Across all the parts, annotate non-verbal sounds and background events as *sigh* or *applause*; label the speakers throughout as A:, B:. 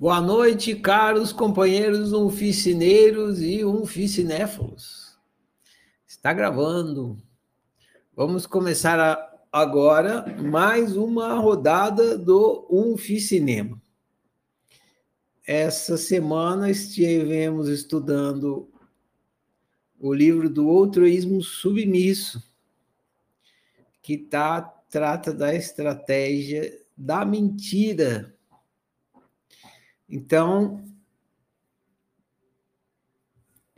A: Boa noite, caros companheiros unficineiros e unficinéfalos. Está gravando. Vamos começar a, agora mais uma rodada do Unficinema. Essa semana estivemos estudando o livro do Outroísmo Submisso, que tá, trata da estratégia da mentira. Então,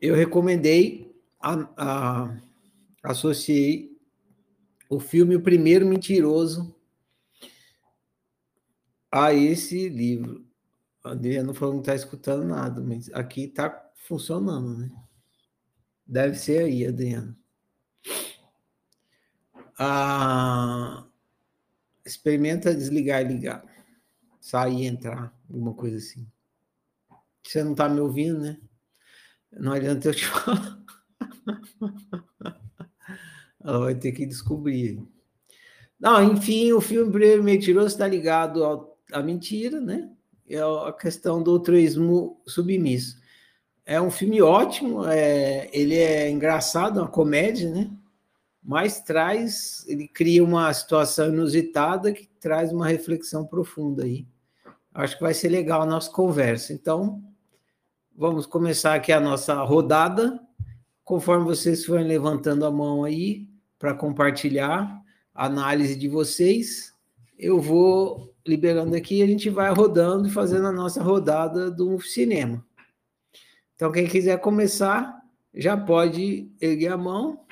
A: eu recomendei, a, a, associei o filme O Primeiro Mentiroso a esse livro. A Adriano falou que não está escutando nada, mas aqui está funcionando, né? Deve ser aí, Adriano. Ah, experimenta desligar e ligar. Sair e entrar, alguma coisa assim. Você não está me ouvindo, né? Não adianta eu te *laughs* falar. Ela vai ter que descobrir. Não, enfim, o filme Primeiro Mentiroso está ligado ao, à mentira, né? É a questão do altruísmo submisso. É um filme ótimo, é, ele é engraçado, uma comédia, né? Mas traz, ele cria uma situação inusitada que traz uma reflexão profunda aí. Acho que vai ser legal a nossa conversa. Então, vamos começar aqui a nossa rodada. Conforme vocês forem levantando a mão aí para compartilhar a análise de vocês, eu vou liberando aqui e a gente vai rodando e fazendo a nossa rodada do cinema. Então, quem quiser começar, já pode erguer a mão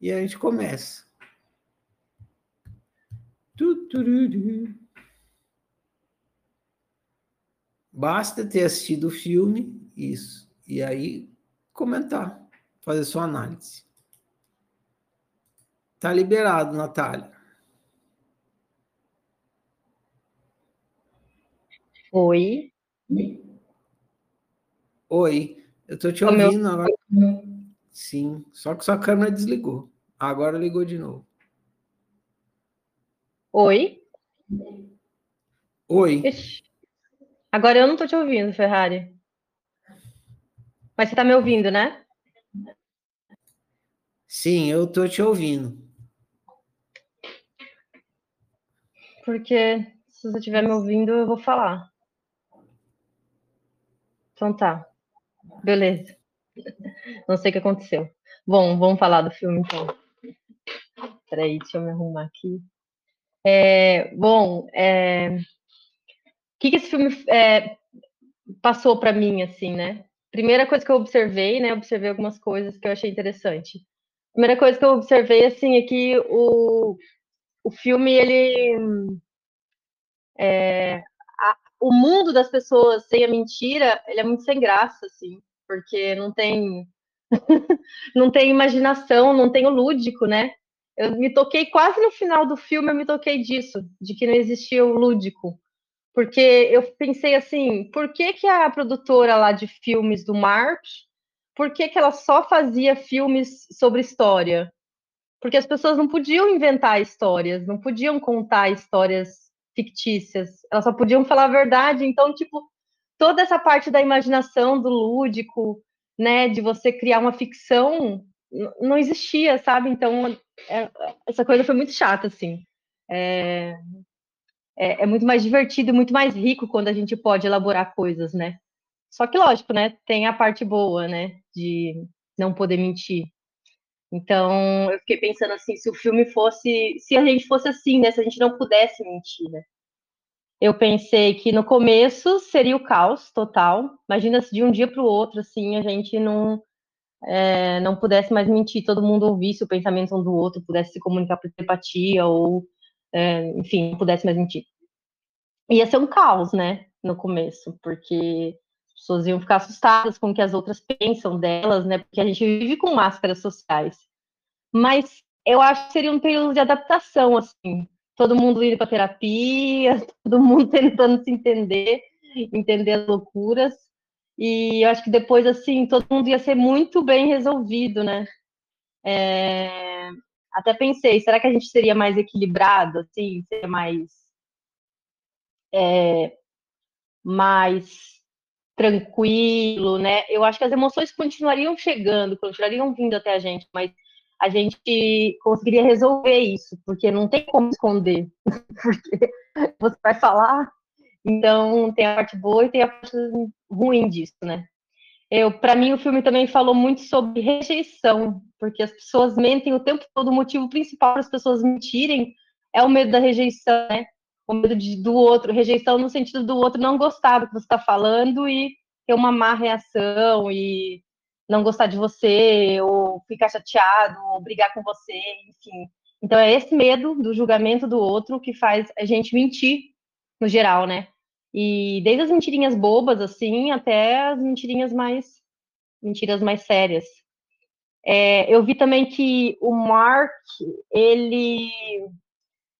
A: e a gente começa. Basta ter assistido o filme, isso, e aí comentar, fazer sua análise. Tá liberado, Natália.
B: Oi.
A: Oi, eu tô te ouvindo meu... agora. Sim, só que sua câmera desligou. Agora ligou de novo.
B: Oi.
A: Oi.
B: Ixi. Agora eu não tô te ouvindo, Ferrari. Mas você tá me ouvindo, né?
A: Sim, eu tô te ouvindo.
B: Porque se você estiver me ouvindo, eu vou falar. Então tá. Beleza. Não sei o que aconteceu. Bom, vamos falar do filme então. Peraí, deixa eu me arrumar aqui. É, bom, é, que, que esse filme é, passou para mim, assim, né? Primeira coisa que eu observei, né? Observei algumas coisas que eu achei interessante. Primeira coisa que eu observei, assim, é que o, o filme, ele... É, o mundo das pessoas sem a mentira, ele é muito sem graça, assim, porque não tem *laughs* não tem imaginação, não tem o lúdico, né? Eu me toquei quase no final do filme, eu me toquei disso, de que não existia o lúdico. Porque eu pensei assim, por que, que a produtora lá de filmes do Mark, por que, que ela só fazia filmes sobre história? Porque as pessoas não podiam inventar histórias, não podiam contar histórias fictícias. Elas só podiam falar a verdade. Então, tipo, toda essa parte da imaginação, do lúdico, né, de você criar uma ficção, não existia, sabe? Então, é, essa coisa foi muito chata, assim. É, é, é, muito mais divertido e muito mais rico quando a gente pode elaborar coisas, né? Só que, lógico, né? Tem a parte boa, né? De não poder mentir. Então, eu fiquei pensando assim, se o filme fosse, se a gente fosse assim, né, se a gente não pudesse mentir, né? Eu pensei que no começo seria o caos total. Imagina se de um dia para o outro, assim, a gente não é, não pudesse mais mentir, todo mundo ouvisse o pensamento um do outro, pudesse se comunicar por telepatia ou, enfim, não pudesse mais mentir. Ia ser um caos, né, no começo, porque pessoas iam ficar assustadas com o que as outras pensam delas, né? Porque a gente vive com máscaras sociais. Mas eu acho que seria um período de adaptação, assim. Todo mundo indo para terapia, *laughs* todo mundo tentando se entender, entender as loucuras. E eu acho que depois, assim, todo mundo ia ser muito bem resolvido, né? É... Até pensei, será que a gente seria mais equilibrado, assim, seria mais é mais tranquilo, né? Eu acho que as emoções continuariam chegando, continuariam vindo até a gente, mas a gente conseguiria resolver isso, porque não tem como esconder, *laughs* porque você vai falar, então tem a parte boa e tem a parte ruim disso, né? Eu, para mim, o filme também falou muito sobre rejeição, porque as pessoas mentem o tempo todo. O motivo principal para as pessoas mentirem é o medo da rejeição, né? O medo de, do outro, rejeição no sentido do outro não gostar do que você está falando e ter uma má reação e não gostar de você, ou ficar chateado, ou brigar com você, enfim. Então é esse medo do julgamento do outro que faz a gente mentir no geral, né? E desde as mentirinhas bobas, assim, até as mentirinhas mais. mentiras mais sérias. É, eu vi também que o Mark, ele.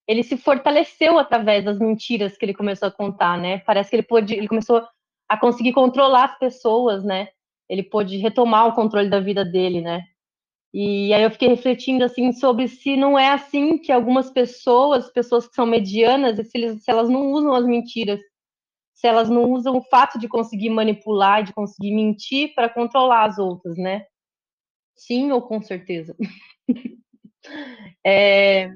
B: ele se fortaleceu através das mentiras que ele começou a contar, né? Parece que ele pôde. ele começou a conseguir controlar as pessoas, né? Ele pôde retomar o controle da vida dele, né? E aí eu fiquei refletindo assim sobre se não é assim que algumas pessoas, pessoas que são medianas, se, eles, se elas não usam as mentiras se elas não usam o fato de conseguir manipular, de conseguir mentir para controlar as outras, né? Sim ou com certeza? *laughs* é,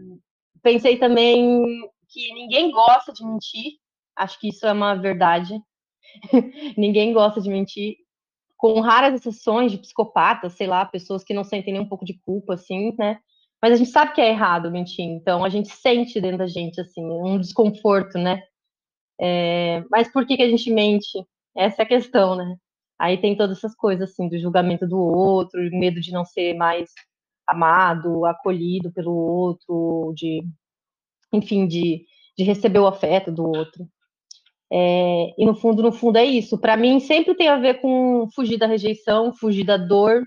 B: pensei também que ninguém gosta de mentir, acho que isso é uma verdade. *laughs* ninguém gosta de mentir, com raras exceções de psicopatas, sei lá, pessoas que não sentem nem um pouco de culpa, assim, né? Mas a gente sabe que é errado mentir, então a gente sente dentro da gente, assim, um desconforto, né? É, mas por que, que a gente mente? Essa é a questão, né? Aí tem todas essas coisas, assim, do julgamento do outro, medo de não ser mais amado, acolhido pelo outro, de, enfim, de, de receber o afeto do outro. É, e no fundo, no fundo é isso. Para mim, sempre tem a ver com fugir da rejeição, fugir da dor,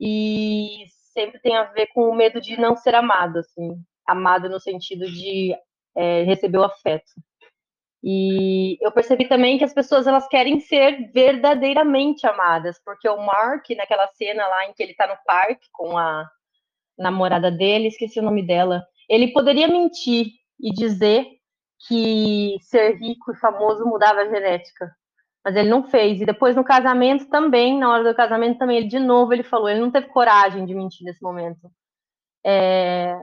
B: e sempre tem a ver com o medo de não ser amado, assim, amado no sentido de é, receber o afeto. E eu percebi também que as pessoas elas querem ser verdadeiramente amadas, porque o Mark, naquela cena lá em que ele está no parque com a namorada dele, esqueci o nome dela, ele poderia mentir e dizer que ser rico e famoso mudava a genética, mas ele não fez. E depois no casamento também, na hora do casamento também, ele de novo ele falou, ele não teve coragem de mentir nesse momento. É,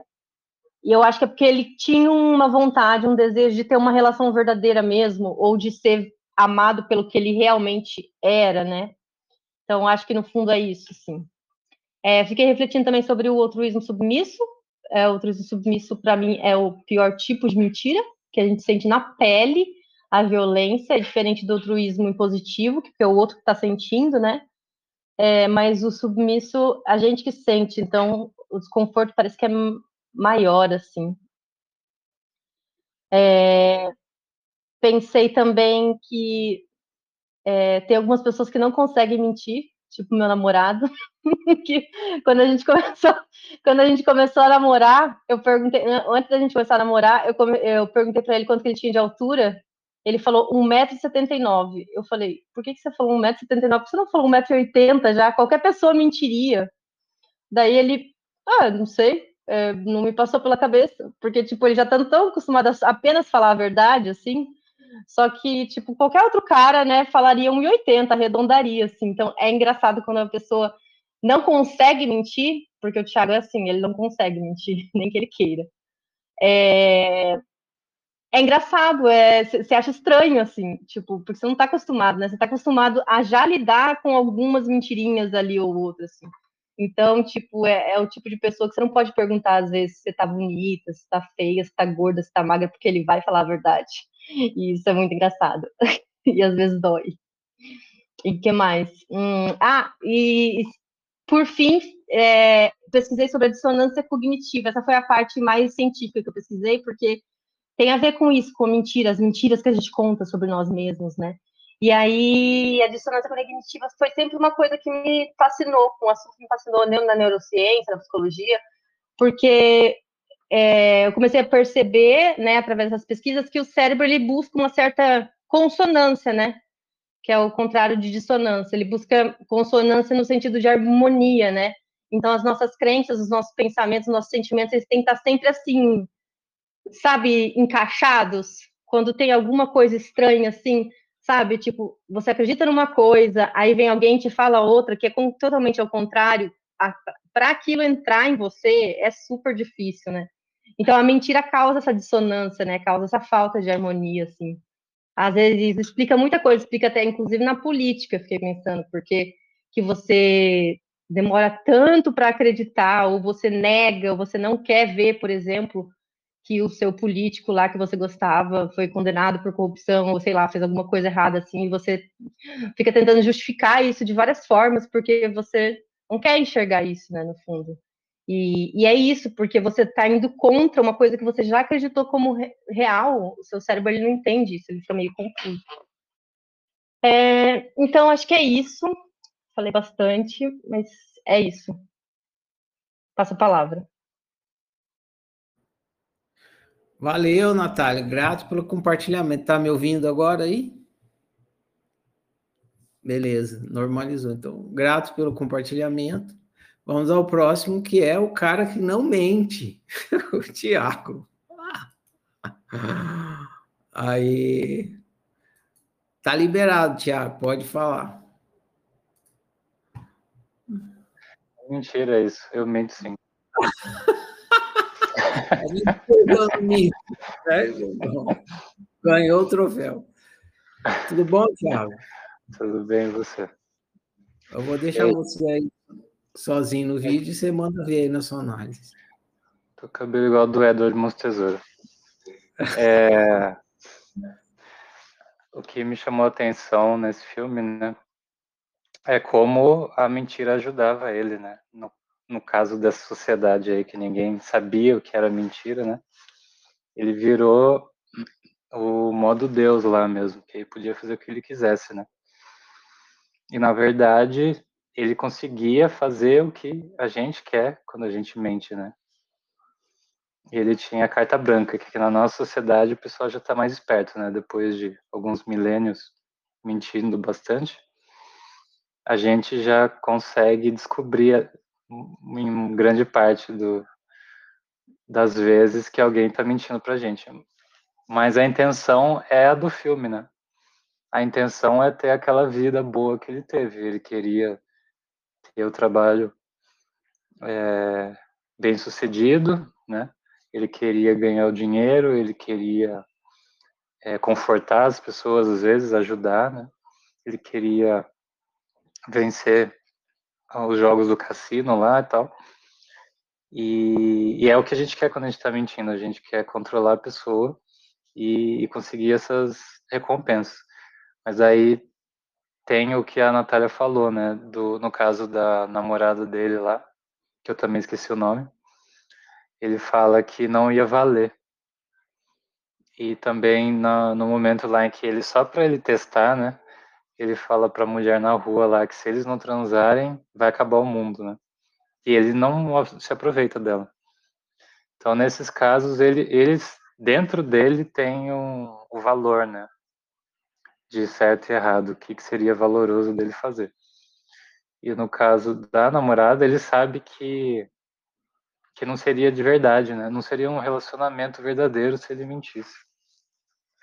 B: e eu acho que é porque ele tinha uma vontade, um desejo de ter uma relação verdadeira mesmo, ou de ser amado pelo que ele realmente era, né? Então, acho que no fundo é isso, sim. É, fiquei refletindo também sobre o altruísmo submisso. É, o altruísmo submisso, para mim, é o pior tipo de mentira, que a gente sente na pele. A violência é diferente do altruísmo impositivo, que é o outro que está sentindo, né? É, mas o submisso, a gente que sente. Então, o desconforto parece que é maior, assim. É, pensei também que é, tem algumas pessoas que não conseguem mentir, tipo meu namorado, *laughs* que quando a gente começou, quando a gente começou a namorar, eu perguntei, antes da gente começar a namorar, eu, eu perguntei para ele quanto que ele tinha de altura, ele falou 1,79m. Eu falei, por que, que você falou 1,79m? Por que você não falou 1,80m já? Qualquer pessoa mentiria. Daí ele, ah, não sei é, não me passou pela cabeça, porque, tipo, eles já estão tão acostumados a apenas falar a verdade, assim, só que, tipo, qualquer outro cara, né, falaria 1,80, arredondaria, assim, então é engraçado quando a pessoa não consegue mentir, porque o Thiago é assim, ele não consegue mentir, *laughs* nem que ele queira. É, é engraçado, é, você acha estranho, assim, tipo, porque você não está acostumado, né? Você está acostumado a já lidar com algumas mentirinhas ali ou outra, assim. Então, tipo, é, é, o tipo de pessoa que você não pode perguntar, às vezes, se você tá bonita, se tá feia, se tá gorda, se tá magra, porque ele vai falar a verdade. E isso é muito engraçado. *laughs* e às vezes dói. E que mais? Hum, ah, e por fim, é, pesquisei sobre a dissonância cognitiva. Essa foi a parte mais científica que eu pesquisei, porque tem a ver com isso, com mentiras, mentiras que a gente conta sobre nós mesmos, né? E aí, a dissonância cognitiva foi sempre uma coisa que me fascinou, um assunto que me fascinou na neurociência, na psicologia, porque é, eu comecei a perceber, né, através das pesquisas, que o cérebro ele busca uma certa consonância, né, que é o contrário de dissonância. Ele busca consonância no sentido de harmonia, né. Então, as nossas crenças, os nossos pensamentos, os nossos sentimentos, eles têm que estar sempre assim, sabe, encaixados. Quando tem alguma coisa estranha, assim, sabe? Tipo, você acredita numa coisa, aí vem alguém te fala outra, que é totalmente ao contrário. Para aquilo entrar em você é super difícil, né? Então a mentira causa essa dissonância, né? Causa essa falta de harmonia, assim. Às vezes explica muita coisa, explica até inclusive na política, fiquei pensando, porque que você demora tanto para acreditar, ou você nega, ou você não quer ver, por exemplo, que o seu político lá que você gostava foi condenado por corrupção, ou sei lá, fez alguma coisa errada assim, e você fica tentando justificar isso de várias formas, porque você não quer enxergar isso, né, no fundo. E, e é isso, porque você está indo contra uma coisa que você já acreditou como re real, o seu cérebro ele não entende isso, ele fica meio confuso. É, então, acho que é isso. Falei bastante, mas é isso. Passo a palavra.
A: Valeu, Natália. Grato pelo compartilhamento. Tá me ouvindo agora aí? Beleza, normalizou. Então, grato pelo compartilhamento. Vamos ao próximo, que é o cara que não mente, *laughs* o Tiago. Aí. Tá liberado, Tiago, pode falar.
C: Mentira isso, eu mento sim. *laughs* *laughs*
A: Ganhou o troféu. Tudo bom, Tiago?
C: Tudo bem, você?
A: Eu vou deixar você aí sozinho no vídeo e você manda ver aí na sua análise.
C: Tô cabelo igual do Edward Montesouro. É... o que me chamou a atenção nesse filme, né? É como a mentira ajudava ele, né? No, no caso dessa sociedade aí que ninguém sabia o que era mentira, né? Ele virou o modo Deus lá mesmo, que ele podia fazer o que ele quisesse, né? E na verdade, ele conseguia fazer o que a gente quer quando a gente mente, né? Ele tinha a carta branca, que na nossa sociedade o pessoal já está mais esperto, né? Depois de alguns milênios mentindo bastante, a gente já consegue descobrir em grande parte do, das vezes que alguém está mentindo para a gente. Mas a intenção é a do filme, né? A intenção é ter aquela vida boa que ele teve. Ele queria ter o trabalho é, bem sucedido, né? Ele queria ganhar o dinheiro, ele queria é, confortar as pessoas, às vezes, ajudar, né? Ele queria vencer os jogos do cassino lá e tal. E, e, é o que a gente quer quando a gente está mentindo, a gente quer controlar a pessoa e, e, conseguir essas recompensas. Mas aí tem o que a Natália falou, né? Do, no caso da namorada dele lá, que eu também esqueci o nome, ele fala que não ia valer. E também no, no momento lá em que ele, só para ele testar, né? Ele fala para a mulher na rua lá que se eles não transarem, vai acabar o mundo, né? E ele não se aproveita dela. Então, nesses casos, ele, eles, dentro dele, tem um, o valor, né? de certo e errado, o que, que seria valoroso dele fazer. E no caso da namorada, ele sabe que que não seria de verdade, né? Não seria um relacionamento verdadeiro se ele mentisse.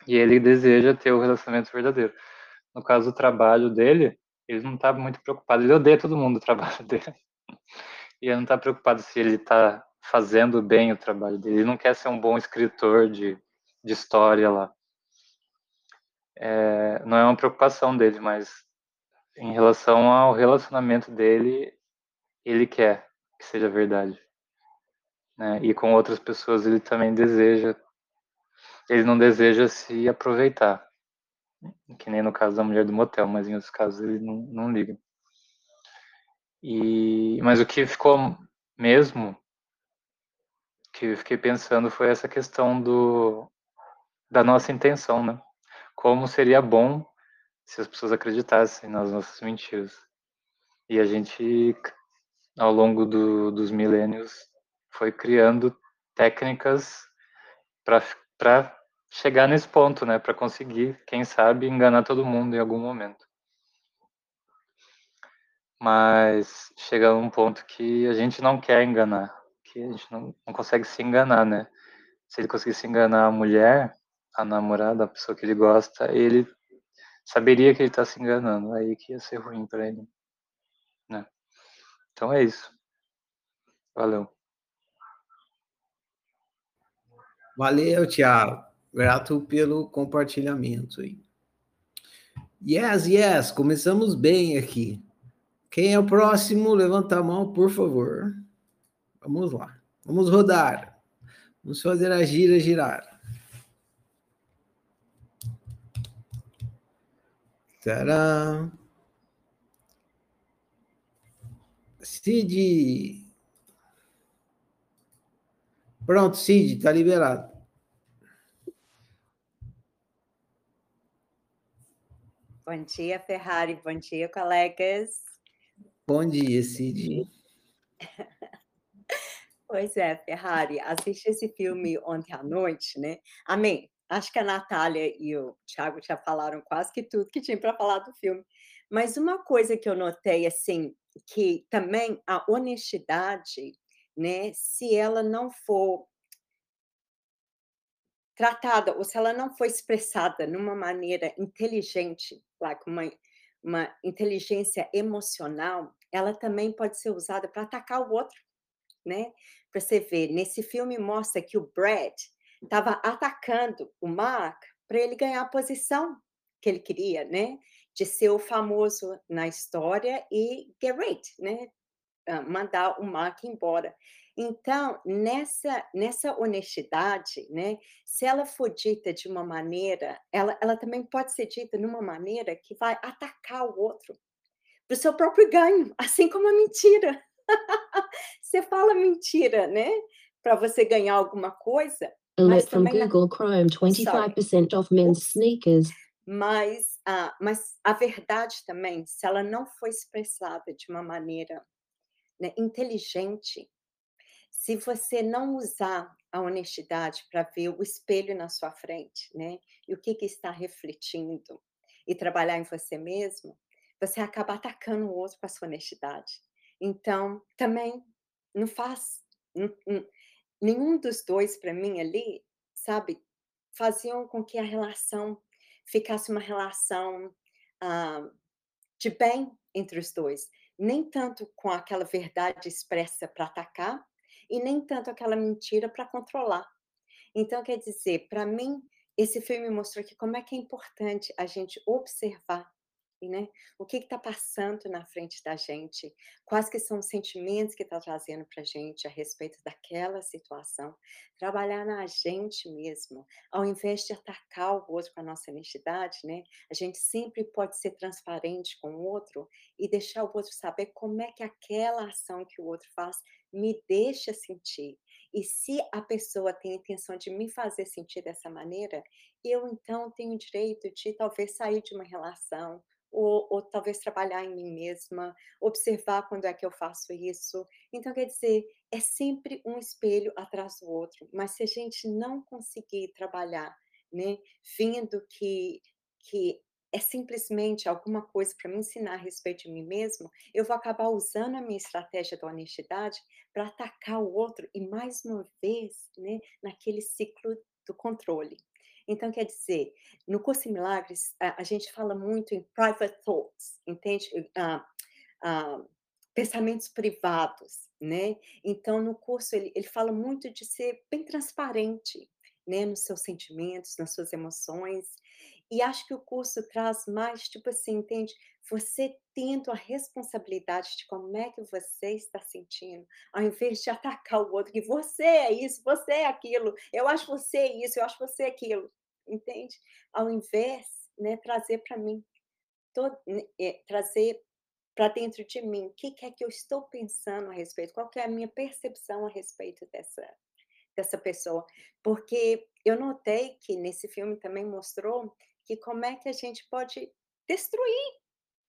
C: E ele deseja ter o relacionamento verdadeiro. No caso do trabalho dele, ele não está muito preocupado. Ele odeia todo mundo o trabalho *laughs* dele. E ele não está preocupado se ele está fazendo bem o trabalho dele. Ele não quer ser um bom escritor de, de história lá é, não é uma preocupação dele, mas em relação ao relacionamento dele, ele quer que seja verdade. Né? E com outras pessoas ele também deseja, ele não deseja se aproveitar, que nem no caso da mulher do motel, mas em outros casos ele não, não liga. E, mas o que ficou mesmo, que eu fiquei pensando foi essa questão do da nossa intenção, né? como seria bom se as pessoas acreditassem nas nossas mentiras. E a gente, ao longo do, dos milênios, foi criando técnicas para chegar nesse ponto, né? Para conseguir, quem sabe, enganar todo mundo em algum momento. Mas chega um ponto que a gente não quer enganar, que a gente não, não consegue se enganar, né? Se ele conseguisse enganar a mulher, a namorada, a pessoa que ele gosta, ele saberia que ele está se enganando, aí que ia ser ruim para ele. Né? Então é isso. Valeu.
A: Valeu, Thiago. Grato pelo compartilhamento aí. Yes, yes, começamos bem aqui. Quem é o próximo? Levanta a mão, por favor. Vamos lá. Vamos rodar. Vamos fazer a gira girar. Tcharam. Cid. Pronto, Cid, está liberado.
D: Bom dia, Ferrari. Bom dia, colegas.
A: Bom dia, Cid. *laughs*
D: Pois é, Ferrari, assisti esse filme ontem à noite, né? Amém. Acho que a Natália e o Thiago já falaram quase que tudo que tinha para falar do filme. Mas uma coisa que eu notei, assim, que também a honestidade, né? Se ela não for tratada, ou se ela não for expressada numa maneira inteligente, like uma, uma inteligência emocional, ela também pode ser usada para atacar o outro, né? Para você ver, nesse filme mostra que o Brad estava atacando o Mark para ele ganhar a posição que ele queria, né? De ser o famoso na história e get rate, né? Ah, mandar o Mark embora. Então, nessa, nessa honestidade, né, se ela for dita de uma maneira, ela, ela também pode ser dita de uma maneira que vai atacar o outro para o seu próprio ganho, assim como a mentira. *laughs* você fala mentira, né? Para você ganhar alguma coisa.
E: Alert from Google na... Chrome, 25% Sorry. off men's sneakers.
D: Mas, uh, mas a verdade também, se ela não for expressada de uma maneira né, inteligente, se você não usar a honestidade para ver o espelho na sua frente, né? E o que, que está refletindo, e trabalhar em você mesmo, você acaba atacando o outro com a sua honestidade. Então, também não faz. Nenhum dos dois, para mim, ali, sabe, faziam com que a relação ficasse uma relação ah, de bem entre os dois. Nem tanto com aquela verdade expressa para atacar, e nem tanto aquela mentira para controlar. Então, quer dizer, para mim, esse filme mostrou que como é que é importante a gente observar né? O que está passando na frente da gente? Quais que são os sentimentos que está trazendo para a gente a respeito daquela situação? Trabalhar na gente mesmo, ao invés de atacar o outro com a nossa honestidade, né? A gente sempre pode ser transparente com o outro e deixar o outro saber como é que aquela ação que o outro faz me deixa sentir. E se a pessoa tem a intenção de me fazer sentir dessa maneira, eu então tenho o direito de talvez sair de uma relação ou, ou, talvez trabalhar em mim mesma, observar quando é que eu faço isso. Então, quer dizer, é sempre um espelho atrás do outro, mas se a gente não conseguir trabalhar, né, vendo que, que é simplesmente alguma coisa para me ensinar a respeito de mim mesmo, eu vou acabar usando a minha estratégia da honestidade para atacar o outro e mais uma vez, né, naquele ciclo do controle. Então, quer dizer, no curso em Milagres, a, a gente fala muito em private thoughts, entende? Ah, ah, pensamentos privados, né? Então, no curso, ele, ele fala muito de ser bem transparente, né? Nos seus sentimentos, nas suas emoções. E acho que o curso traz mais, tipo assim, entende? Você tendo a responsabilidade de como é que você está sentindo, ao invés de atacar o outro, que você é isso, você é aquilo, eu acho você isso, eu acho você aquilo, entende? Ao invés, né, trazer para mim, todo, né, é, trazer para dentro de mim, o que, que é que eu estou pensando a respeito, qual é a minha percepção a respeito dessa, dessa pessoa, porque eu notei que nesse filme também mostrou que como é que a gente pode destruir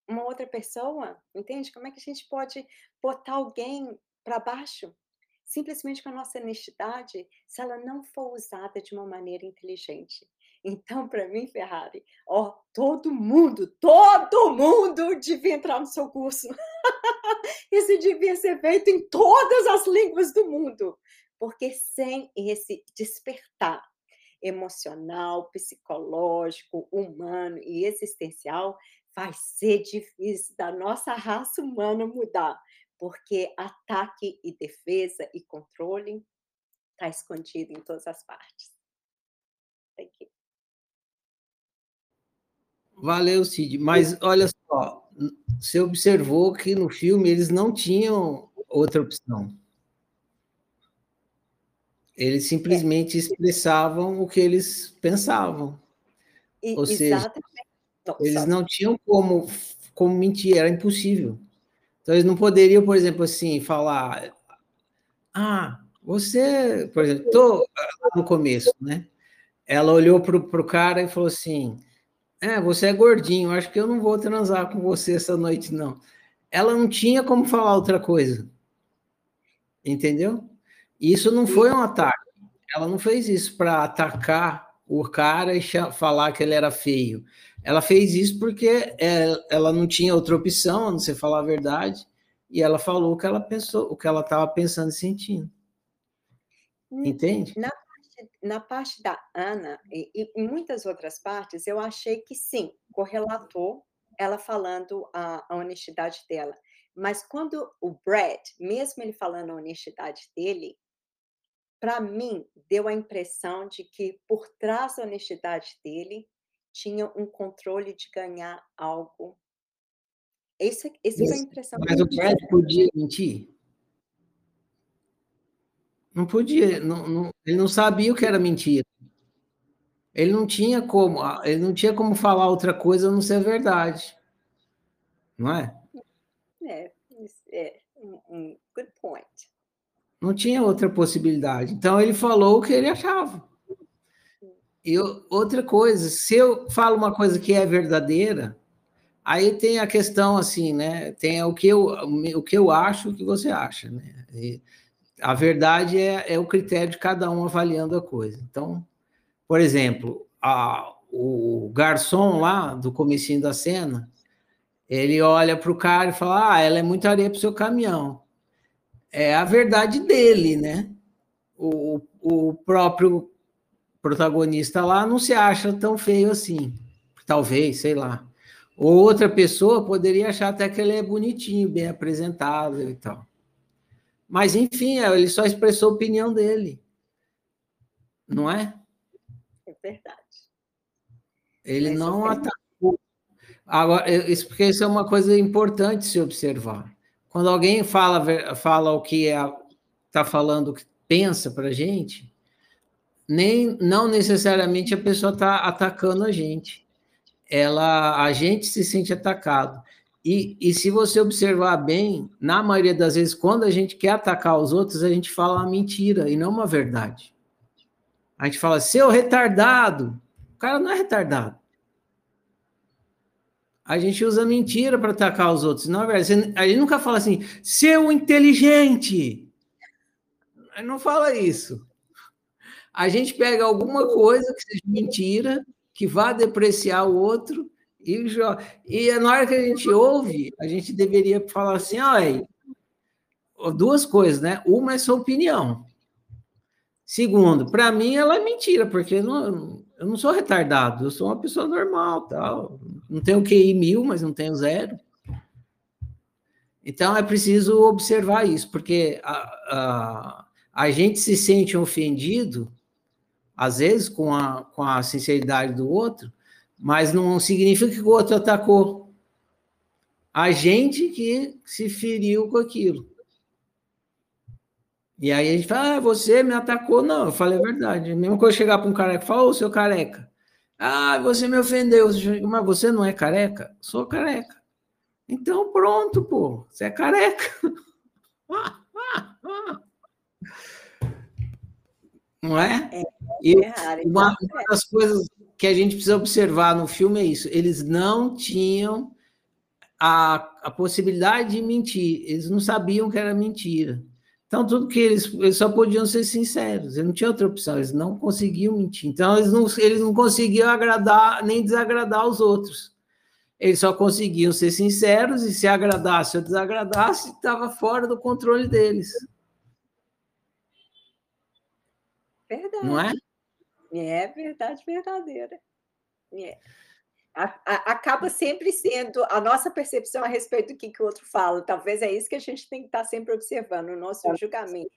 D: uma outra pessoa, entende? Como é que a gente pode botar alguém para baixo? Simplesmente com a nossa honestidade, se ela não for usada de uma maneira inteligente. Então, para mim, Ferrari, ó, todo mundo, todo mundo devia entrar no seu curso. *laughs* Isso devia ser feito em todas as línguas do mundo. Porque sem esse despertar, emocional, psicológico, humano e existencial, vai ser difícil da nossa raça humana mudar, porque ataque e defesa e controle está escondido em todas as partes.
A: Valeu, Cid. Mas olha só, você observou que no filme eles não tinham outra opção. Eles simplesmente expressavam o que eles pensavam.
D: E,
A: Ou seja.
D: Não,
A: Eles não tinham como, como mentir, era impossível. Então, eles não poderiam, por exemplo, assim, falar: Ah, você, por exemplo, tô lá no começo, né? Ela olhou para o cara e falou assim: É, você é gordinho, acho que eu não vou transar com você essa noite, não. Ela não tinha como falar outra coisa. Entendeu? Isso não foi um ataque. Ela não fez isso para atacar o cara e falar que ele era feio. Ela fez isso porque é, ela não tinha outra opção, a não ser falar a verdade, e ela falou o que ela pensou, o que ela estava pensando e sentindo. Entende?
D: Na parte da Ana e, e em muitas outras partes, eu achei que sim, correlatou ela falando a, a honestidade dela. Mas quando o Brad, mesmo ele falando a honestidade dele, para mim deu a impressão de que por trás da honestidade dele tinha um controle de ganhar algo. Esse, esse foi a impressão
A: Mas o Brad podia mentir? Não podia, não, não- ele não sabia o que era mentira. Ele não tinha como, ele não tinha como falar outra coisa a não ser verdade. Não é?
D: É, é um, good point.
A: Não tinha outra possibilidade. Então ele falou o que ele achava. E outra coisa, se eu falo uma coisa que é verdadeira, aí tem a questão assim, né? Tem o que eu, o que eu acho, o que você acha, né? E a verdade é, é o critério de cada um avaliando a coisa. Então, por exemplo, a- o garçom lá do comecinho da cena, ele olha para o cara e fala: Ah, ela é muito areia para o seu caminhão. É a verdade dele, né? O, o próprio protagonista lá não se acha tão feio assim. Talvez, sei lá. Ou outra pessoa poderia achar até que ele é bonitinho, bem apresentável e tal. Mas, enfim, é, ele só expressou a opinião dele. Não é?
D: É verdade.
A: Ele não atacou. Agora, eu- isso porque isso é uma coisa importante se observar. Quando alguém fala, fala o que está falando, o que pensa para a gente, nem, não necessariamente a pessoa está atacando a gente. Ela, a gente se sente atacado. E, e se você observar bem, na maioria das vezes, quando a gente quer atacar os outros, a gente fala uma mentira e não uma verdade. A gente fala, seu retardado. O cara não é retardado. A gente usa mentira para atacar os outros. Não é verdade. A gente nunca fala assim, seu inteligente. Não fala isso. A gente pega alguma coisa que seja mentira, que vá depreciar o outro, e, e na hora que a gente ouve, a gente deveria falar assim: olha, duas coisas, né? Uma é sua opinião. Segundo, para mim ela é mentira, porque não, eu não sou retardado, eu sou uma pessoa normal, tal. Não tenho QI mil, mas não tenho zero. Então é preciso observar isso, porque a, a, a gente se sente ofendido, às vezes, com a, com a sinceridade do outro, mas não significa que o outro atacou. A gente que se feriu com aquilo. E aí a gente fala, ah, você me atacou. Não, eu falei a verdade. Mesmo eu chegar para um careca e falar, ô, seu careca, ah, você me ofendeu. Mas você não é careca? Sou careca. Então pronto, pô, você é careca. *laughs* Não é?
D: É,
A: e
D: é
A: uma,
D: então,
A: uma das coisas que a gente precisa observar no filme é isso: eles não tinham a, a possibilidade de mentir, eles não sabiam que era mentira. Então, tudo que eles, eles só podiam ser sinceros, eles não tinham outra opção, eles não conseguiam mentir. Então, eles não, eles não conseguiam agradar nem desagradar os outros. Eles só conseguiam ser sinceros e se agradasse ou desagradasse, estava fora do controle deles.
D: Verdade.
A: Não é?
D: É verdade verdadeira. É. A, a, acaba sempre sendo a nossa percepção a respeito do que, que o outro fala. Talvez é isso que a gente tem que estar sempre observando, o nosso julgamento.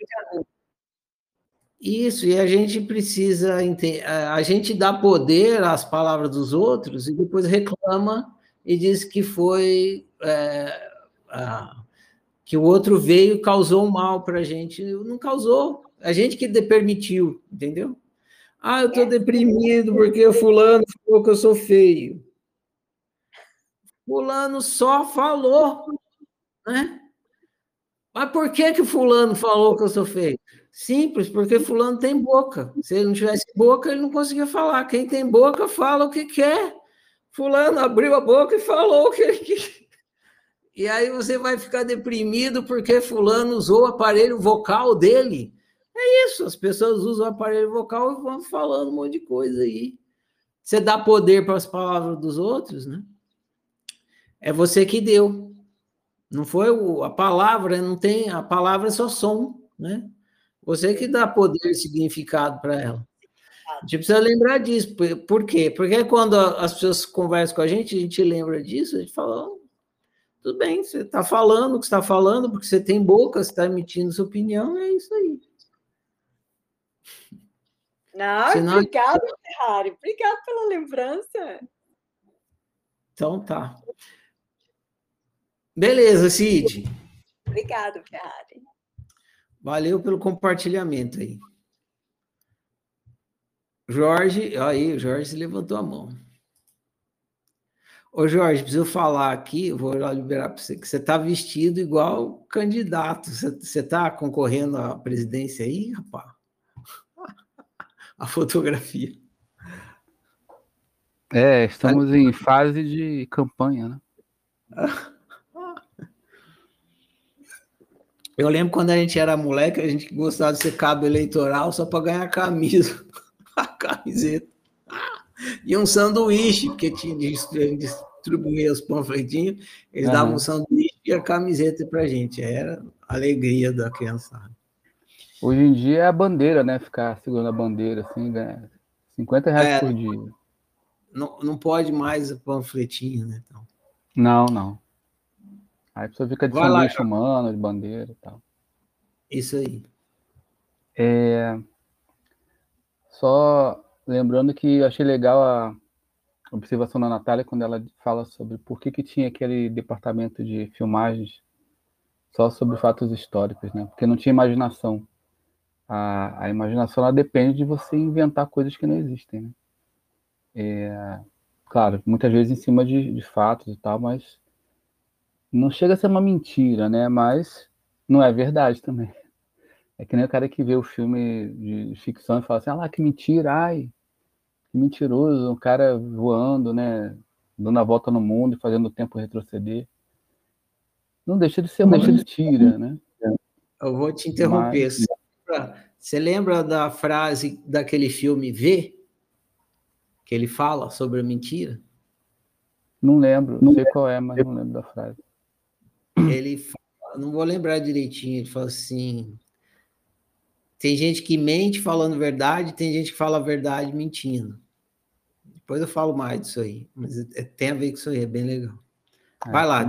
A: Isso, e a gente precisa entender, a gente dá poder às palavras dos outros e depois reclama e diz que foi é, a, que o outro veio e causou mal para a gente. Não causou, a gente que permitiu, entendeu? Ah, eu estou deprimido porque fulano falou que eu sou feio. Fulano só falou, né? Mas por que que fulano falou que eu sou feio? Simples, porque fulano tem boca. Se ele não tivesse boca, ele não conseguia falar. Quem tem boca fala o que quer. Fulano abriu a boca e falou o que quer. E aí você vai ficar deprimido porque fulano usou o aparelho vocal dele. É isso, as pessoas usam o aparelho vocal e vão falando um monte de coisa aí. Você dá poder para as palavras dos outros, né? É você que deu. Não foi o, a palavra, não tem, a palavra é só som, né? Você que dá poder e significado para ela. A gente precisa lembrar disso. Por quê? Porque quando as pessoas conversam com a gente, a gente lembra disso, a gente fala, oh, tudo bem, você está falando o que está falando, porque você tem boca, você está emitindo sua opinião, é isso aí.
D: Não, Senão... obrigado, Ferrari. Obrigado pela lembrança.
A: Então tá. Beleza, Cid.
D: Obrigado, Ferrari.
A: Valeu pelo compartilhamento aí. Jorge, aí, o Jorge levantou a mão. Ô, Jorge, preciso falar aqui, vou liberar para você, que você está vestido igual candidato. Você está concorrendo à presidência aí, rapaz? A fotografia.
F: É, estamos em fase de campanha, né? *laughs*
A: Eu lembro quando a gente era moleque, a gente gostava de ser cabo eleitoral só para ganhar a camisa, *laughs* a camiseta. E um sanduíche, porque tinha de distribuir os panfletinhos, eles davam um sanduíche e a camiseta para a gente. Era a alegria da criançada.
F: Hoje em dia é a bandeira, né? Ficar segurando a bandeira, assim, né? 50 reais é, por dia.
A: Não, não pode mais panfletinho, né? Então.
F: Não, não. Aí a pessoa fica de Vai sanduíche lá, humano, de bandeira e tal.
A: Isso aí.
F: É... Só lembrando que eu achei legal a observação da Natália quando ela fala sobre por que, que tinha aquele departamento de filmagens só sobre fatos históricos, né? Porque não tinha imaginação. A, a imaginação ela depende de você inventar coisas que não existem, né? É, claro, muitas vezes em cima de, de fatos e tal, mas não chega a ser uma mentira, né? Mas não é verdade também. É que nem o cara que vê o filme de ficção e fala assim, ah lá, que mentira, ai, que mentiroso, um cara voando, né? Dando a volta no mundo e fazendo o tempo retroceder. Não deixa de ser uma mentira, né?
A: Eu vou te interromper. Mas... Você lembra da frase daquele filme V? Que ele fala sobre a mentira?
F: Não lembro, não sei qual é, mas não lembro da frase.
A: Ele fala, não vou lembrar direitinho, ele fala assim: tem gente que mente falando verdade, tem gente que fala a verdade mentindo. Depois eu falo mais disso aí, mas é, tem a ver com isso aí, é bem legal. É, Vai é, lá,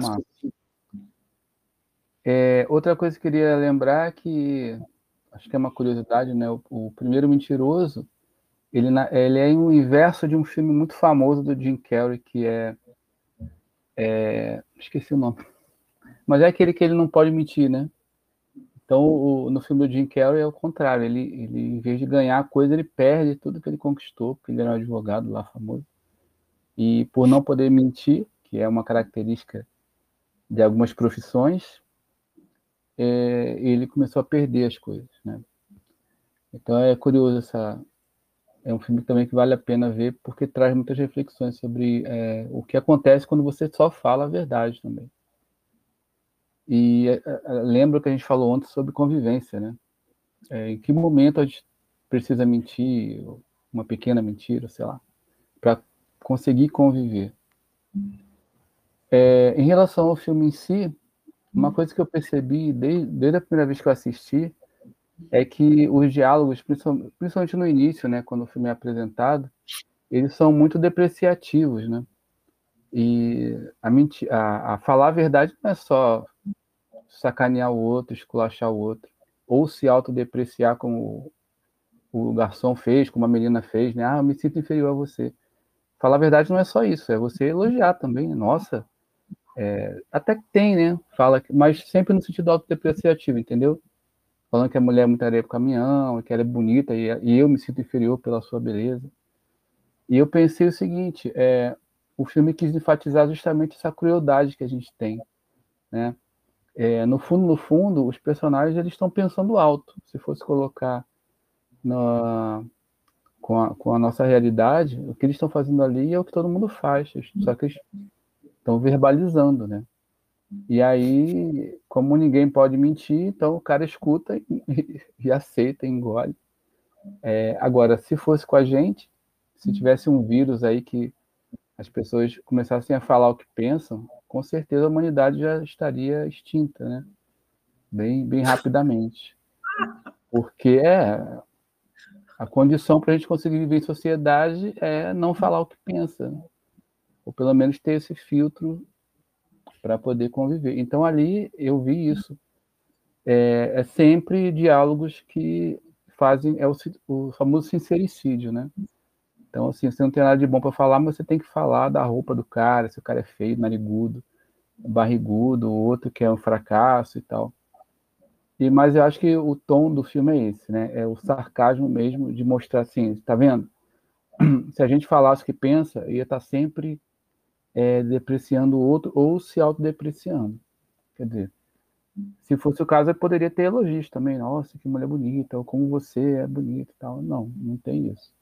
F: é, outra coisa que eu queria lembrar é que acho que é uma curiosidade, né? O, o primeiro mentiroso, ele, ele é o inverso de um filme muito famoso do Jim Carrey, que é, é esqueci o nome, mas é aquele que ele não pode mentir, né? Então, o, no filme do Jim Carrey é o contrário. Ele, ele, em vez de ganhar a coisa, ele perde tudo que ele conquistou, porque ele era um advogado lá famoso. E por não poder mentir, que é uma característica de algumas profissões, é, ele começou a perder as coisas, né? Então é curioso essa é um filme também que vale a pena ver porque traz muitas reflexões sobre é, o que acontece quando você só fala a verdade também. E é, é lembra que a gente falou ontem sobre convivência, né? É, em que momento a gente precisa mentir, uma pequena mentira, sei lá, para conseguir conviver. É, em relação ao filme em si, uma coisa que eu percebi desde, desde a primeira vez que eu assisti é que os diálogos, principalmente no início, né, quando o filme é apresentado, eles são muito depreciativos, né? E a, a, a falar a verdade não é só sacanear o outro, esculachar o outro, ou se autodepreciar como o garçom fez, como a menina fez, né? Ah, eu me sinto inferior a você. Falar a verdade não é só isso, é você elogiar também. Né? Nossa, é, até que tem, né? Fala, mas sempre no sentido autodepreciativo, entendeu? Falando que a mulher é muito areia pro caminhão, que ela é bonita e, e, eu me sinto inferior pela sua beleza. E eu pensei o seguinte: é, o filme quis enfatizar justamente essa crueldade que a gente tem, né? É, no fundo, no fundo, os personagens eles estão pensando alto. Se fosse colocar na, com, a, com a nossa realidade, o que eles estão fazendo ali é o que todo mundo faz, só que eles estão verbalizando, né? E aí, como ninguém pode mentir, então o cara escuta e, *laughs* e aceita, engole. É, agora, se fosse com a gente, se tivesse um vírus aí que as pessoas começassem a falar o que pensam, com certeza a humanidade já estaria extinta, né? Bem, bem rapidamente. Porque é, a condição para a gente conseguir viver em sociedade é não falar o que pensa. Né? Ou pelo menos ter esse filtro para poder conviver. Então ali eu vi isso. É, é sempre diálogos que fazem é o, o, famoso sincericídio, né? Então assim, você não tem nada de bom para falar, mas você tem que falar da roupa do cara, se o cara é feio, narigudo, barrigudo, outro que é um fracasso e tal. E mas eu acho que o tom do filme é esse, né? É o sarcasmo mesmo de mostrar assim, tá vendo? *clears throat* Se a gente falasse o que pensa, ia estar tá sempre é, depreciando o outro ou se autodepreciando. Quer dizer, se fosse o caso, eu poderia ter elogios também. Nossa, que mulher bonita, ou como você é bonita e tal. Não, não tem isso.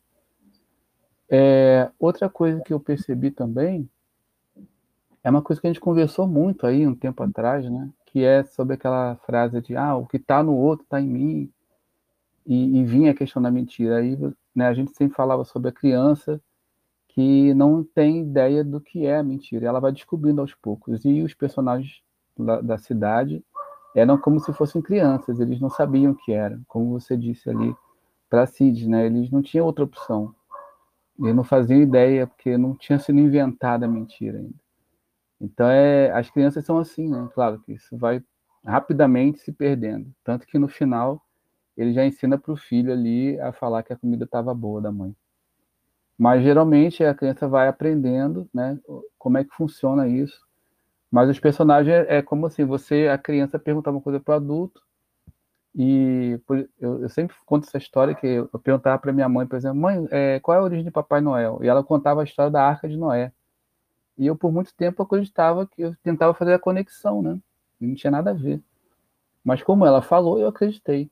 F: É, outra coisa que eu percebi também é uma coisa que a gente conversou muito aí um tempo atrás, né? Que é sobre aquela frase de ah, o que está no outro está em mim. E, e vinha a questão da mentira. Aí né, a gente sempre falava sobre a criança que não tem ideia do que é a mentira. Ela vai descobrindo aos poucos. E os personagens da, da cidade eram como se fossem crianças, eles não sabiam o que era. Como você disse ali para Cid, né? Eles não tinham outra opção. Eles não faziam ideia, porque não tinha sido inventada a mentira ainda. Então, é, as crianças são assim, né? Claro que isso vai rapidamente se perdendo. Tanto que no final, ele já ensina para o filho ali a falar que a comida estava boa da mãe. Mas geralmente a criança vai aprendendo, né, como é que funciona isso. Mas os personagens é, é como assim, você, a criança perguntar uma coisa para o adulto, e eu, eu, sempre conto essa história que eu, perguntava para minha mãe, por exemplo, mãe, é, qual é a origem de Papai Noel? E ela contava a história da Arca de Noé. E eu, por muito tempo, acreditava que eu tentava fazer a conexão, né? E não tinha nada a ver. Mas como ela falou, eu acreditei.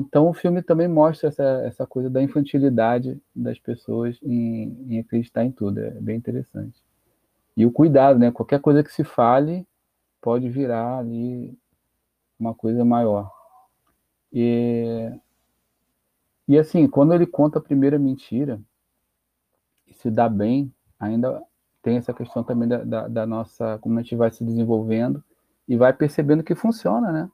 F: Então o filme também mostra essa, essa coisa da infantilidade das pessoas em, em acreditar em tudo. É bem interessante. E o cuidado, né? Qualquer coisa que se fale pode virar ali uma coisa maior. E, e assim, quando ele conta a primeira mentira se dá bem, ainda tem essa questão também da, da, da nossa, como a gente vai se desenvolvendo e vai percebendo que funciona, né?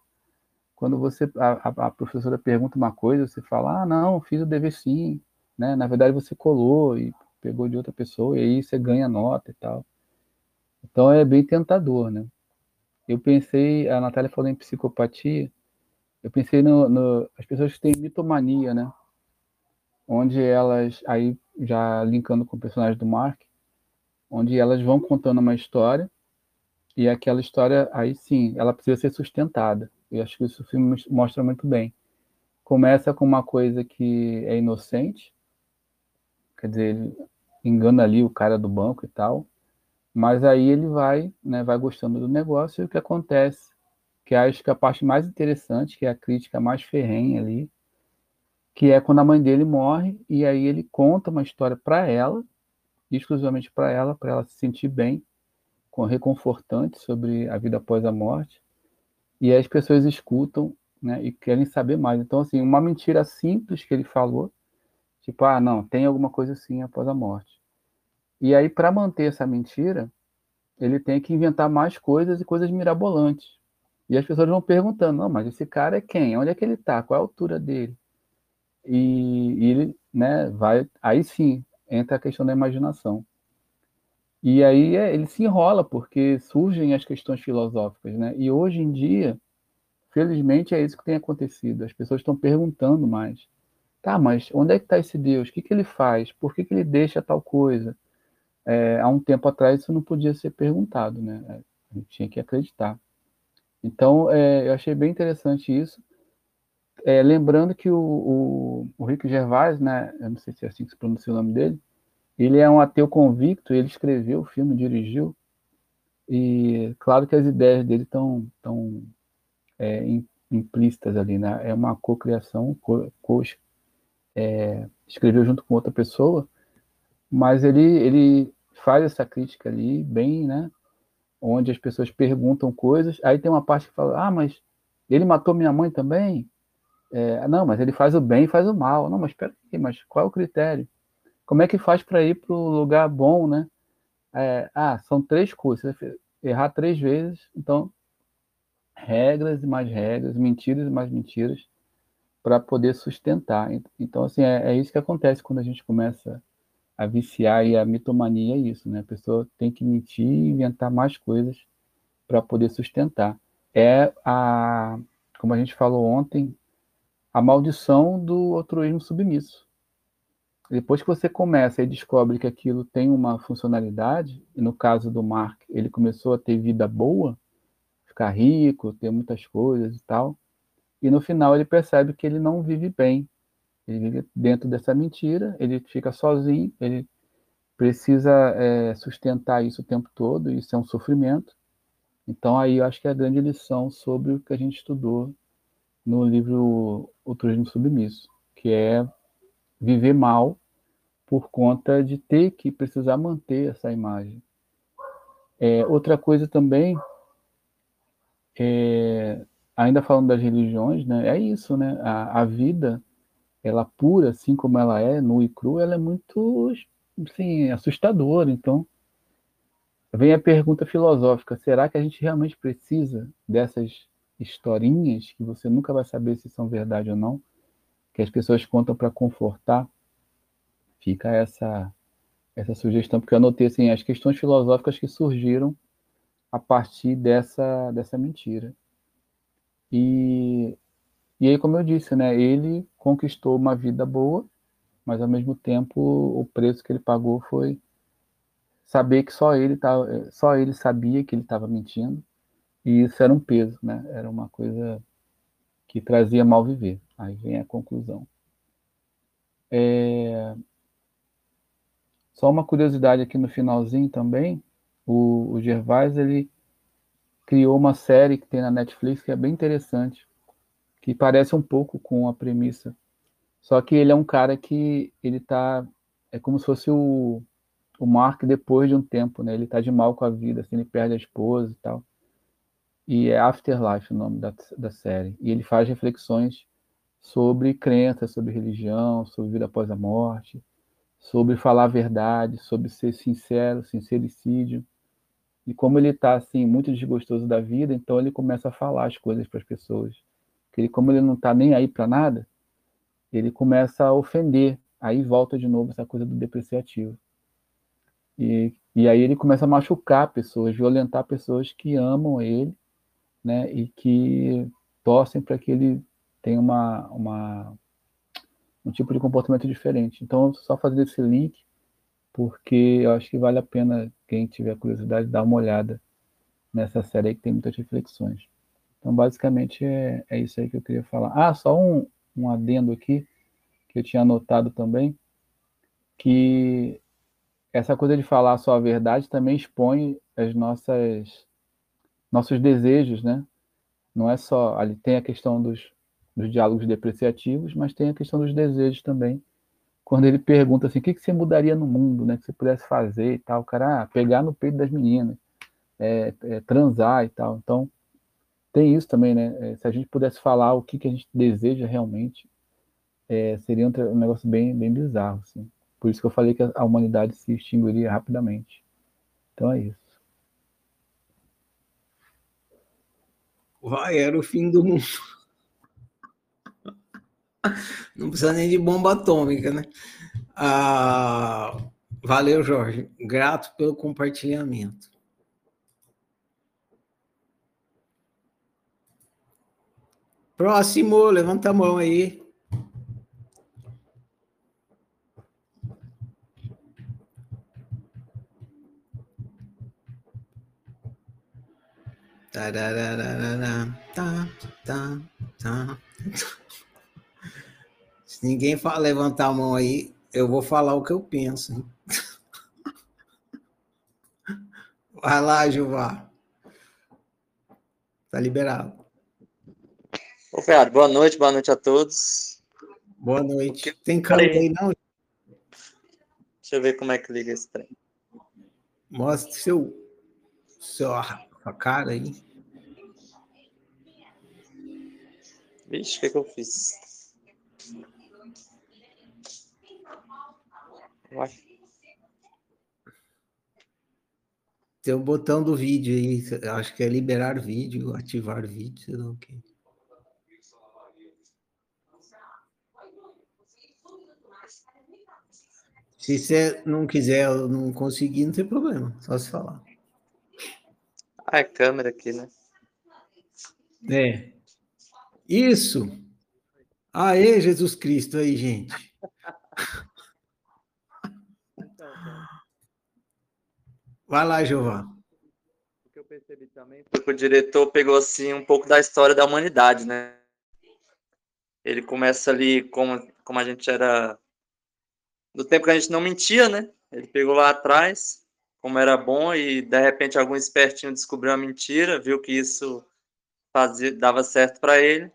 F: Quando você a, a, professora pergunta uma coisa, você fala, ah, não, fiz o dever sim, né? Na verdade você colou e pegou de outra pessoa e aí você ganha nota e tal. Então é bem tentador, né? Eu pensei, a Natália falou em psicopatia, eu pensei no, no as pessoas que têm mitomania, né? Onde elas, aí já linkando com o personagem do Mark, onde elas vão contando uma história e aquela história, aí sim, ela precisa ser sustentada. Eu acho que isso o filme mostra muito bem. Começa com uma coisa que é inocente, quer dizer, ele engana ali o cara do banco e tal, mas aí ele vai, né, vai gostando do negócio e o que acontece, que acho que a parte mais interessante, que é a crítica mais ferrenha ali, que é quando a mãe dele morre e aí ele conta uma história para ela, exclusivamente para ela, para ela se sentir bem, com reconfortante sobre a vida após a morte e as pessoas escutam né, e querem saber mais. Então, assim, uma mentira simples que ele falou, tipo, ah, não, tem alguma coisa assim após a morte. E aí, para manter essa mentira, ele tem que inventar mais coisas e coisas mirabolantes. E as pessoas vão perguntando, não, mas esse cara é quem? Onde é que ele está? Qual é a altura dele? E, e ele, né, vai, aí sim, entra a questão da imaginação. E aí é, ele se enrola, porque surgem as questões filosóficas, né? E hoje em dia, felizmente, é isso que tem acontecido. As pessoas estão perguntando mais. Tá, mas onde é que está esse Deus? O que, que ele faz? Por que, que ele deixa tal coisa? É, há um tempo atrás isso não podia ser perguntado, né? É, a gente tinha que acreditar. Então, é, eu achei bem interessante isso. É, lembrando que o, o, o Rick Gervais, né? Eu não sei se é assim que se pronuncia o nome dele, ele é um ateu convicto, ele escreveu o filme, dirigiu, e claro que as ideias dele estão tão, é, implícitas ali, né? É uma cocriação, co, co é, escreveu junto com outra pessoa, mas ele, ele faz essa crítica ali bem, né? Onde as pessoas perguntam coisas, aí tem uma parte que fala, ah, mas ele matou minha mãe também? É, não, mas ele faz o bem e faz o mal. Não, mas espera aí, mas qual é o critério? Como é que faz para ir para o lugar bom, né? É, ah, são três coisas. Errar três vezes, então regras e mais regras, mentiras e mais mentiras para poder sustentar. Então, assim, é, é, isso que acontece quando a gente começa a viciar e a mitomania é isso, né? A pessoa tem que mentir e inventar mais coisas para poder sustentar. É a, como a gente falou ontem, a maldição do altruísmo submisso. Depois que você começa e descobre que aquilo tem uma funcionalidade, e no caso do Mark, ele começou a ter vida boa, ficar rico, ter muitas coisas e tal, e no final ele percebe que ele não vive bem. Ele vive dentro dessa mentira, ele fica sozinho, ele precisa é, sustentar isso o tempo todo, isso é um sofrimento. Então aí eu acho que é a grande lição sobre o que a gente estudou no livro O Turismo Submisso, que é viver mal por conta de ter que precisar manter essa imagem. É, outra coisa também, é, ainda falando das religiões, né, é isso, né? A, a, vida, ela pura, assim como ela é, nua e crua, ela é muito, assim, assustadora. Então, vem a pergunta filosófica: será que a gente realmente precisa dessas historinhas que você nunca vai saber se são verdade ou não? Que as pessoas contam para confortar, fica essa essa sugestão, porque eu anotei assim, as questões filosóficas que surgiram a partir dessa, dessa mentira. E, e aí, como eu disse, né, ele conquistou uma vida boa, mas ao mesmo tempo o preço que ele pagou foi saber que só ele tava, só ele sabia que ele estava mentindo, e isso era um peso, né? Era uma coisa que trazia mal viver. Aí vem a conclusão. É... Só uma curiosidade aqui no finalzinho também, o, o Gervais ele criou uma série que tem na Netflix que é bem interessante, que parece um pouco com a premissa. Só que ele é um cara que ele tá é como se fosse o, o Mark depois de um tempo, né? Ele tá de mal com a vida, assim, ele perde a esposa e tal. E é Afterlife o nome da, da série. E ele faz reflexões sobre crença, sobre religião, sobre vida após a morte, sobre falar a verdade, sobre ser sincero, sincericídio. E como ele está assim muito desgostoso da vida, então ele começa a falar as coisas para as pessoas. Ele, como ele não está nem aí para nada, ele começa a ofender. Aí volta de novo essa coisa do depreciativo. E, e aí ele começa a machucar pessoas, violentar pessoas que amam ele, né, e que torcem para que ele tem uma, uma, um tipo de comportamento diferente. Então, só fazer esse link, porque eu acho que vale a pena quem tiver curiosidade dar uma olhada nessa série aí que tem muitas reflexões. Então, basicamente, é, é isso aí que eu queria falar. Ah, só um, um adendo aqui, que eu tinha anotado também, que essa coisa de falar só a verdade também expõe as nossas nossos desejos, né? Não é só ali tem a questão dos dos diálogos depreciativos, mas tem a questão dos desejos também. Quando ele pergunta assim, o que, você mudaria no mundo, né? Que você pudesse fazer e tal, o cara, ah, pegar no peito das meninas, é, é, transar e tal. Então, tem isso também, né? É, se a gente pudesse falar o que, que a gente deseja realmente, é, seria um, um, negócio bem, bem bizarro, assim. Por isso que eu falei que a humanidade se extinguiria rapidamente. Então é isso.
A: vai, era o fim do mundo. *laughs* Não precisa nem de bomba atômica, né? Ah, valeu, Jorge. Grato pelo compartilhamento. Próximo, levanta a mão aí. Tá, tá, tá. Se ninguém fala, levantar a mão aí, eu vou falar o que eu penso. Hein? *laughs* Vai lá, Gilvar. Tá liberado.
G: Ô, Ferrari, boa noite, boa noite a todos.
A: Boa noite. Tem câmera aí, não?
G: Deixa eu ver como é que liga esse trem.
A: Mostre seu, seu, sua cara aí.
G: Vixe, o que, que eu fiz? Vai.
A: Tem o botão do vídeo aí, acho que é liberar vídeo, ativar vídeo, sei lá o que. Se você não quiser ou não conseguir, não tem problema, só se falar.
G: Ah, é câmera aqui, né?
A: É. Isso. Aê, Jesus Cristo aí, gente. Vai lá, Jeová.
G: O que eu percebi também foi que o diretor pegou assim um pouco da história da humanidade, né? Ele começa ali como, como a gente era do tempo que a gente não mentia, né? Ele pegou lá atrás, como era bom, e de repente algum espertinho descobriu a mentira, viu que isso fazia, dava certo para ele,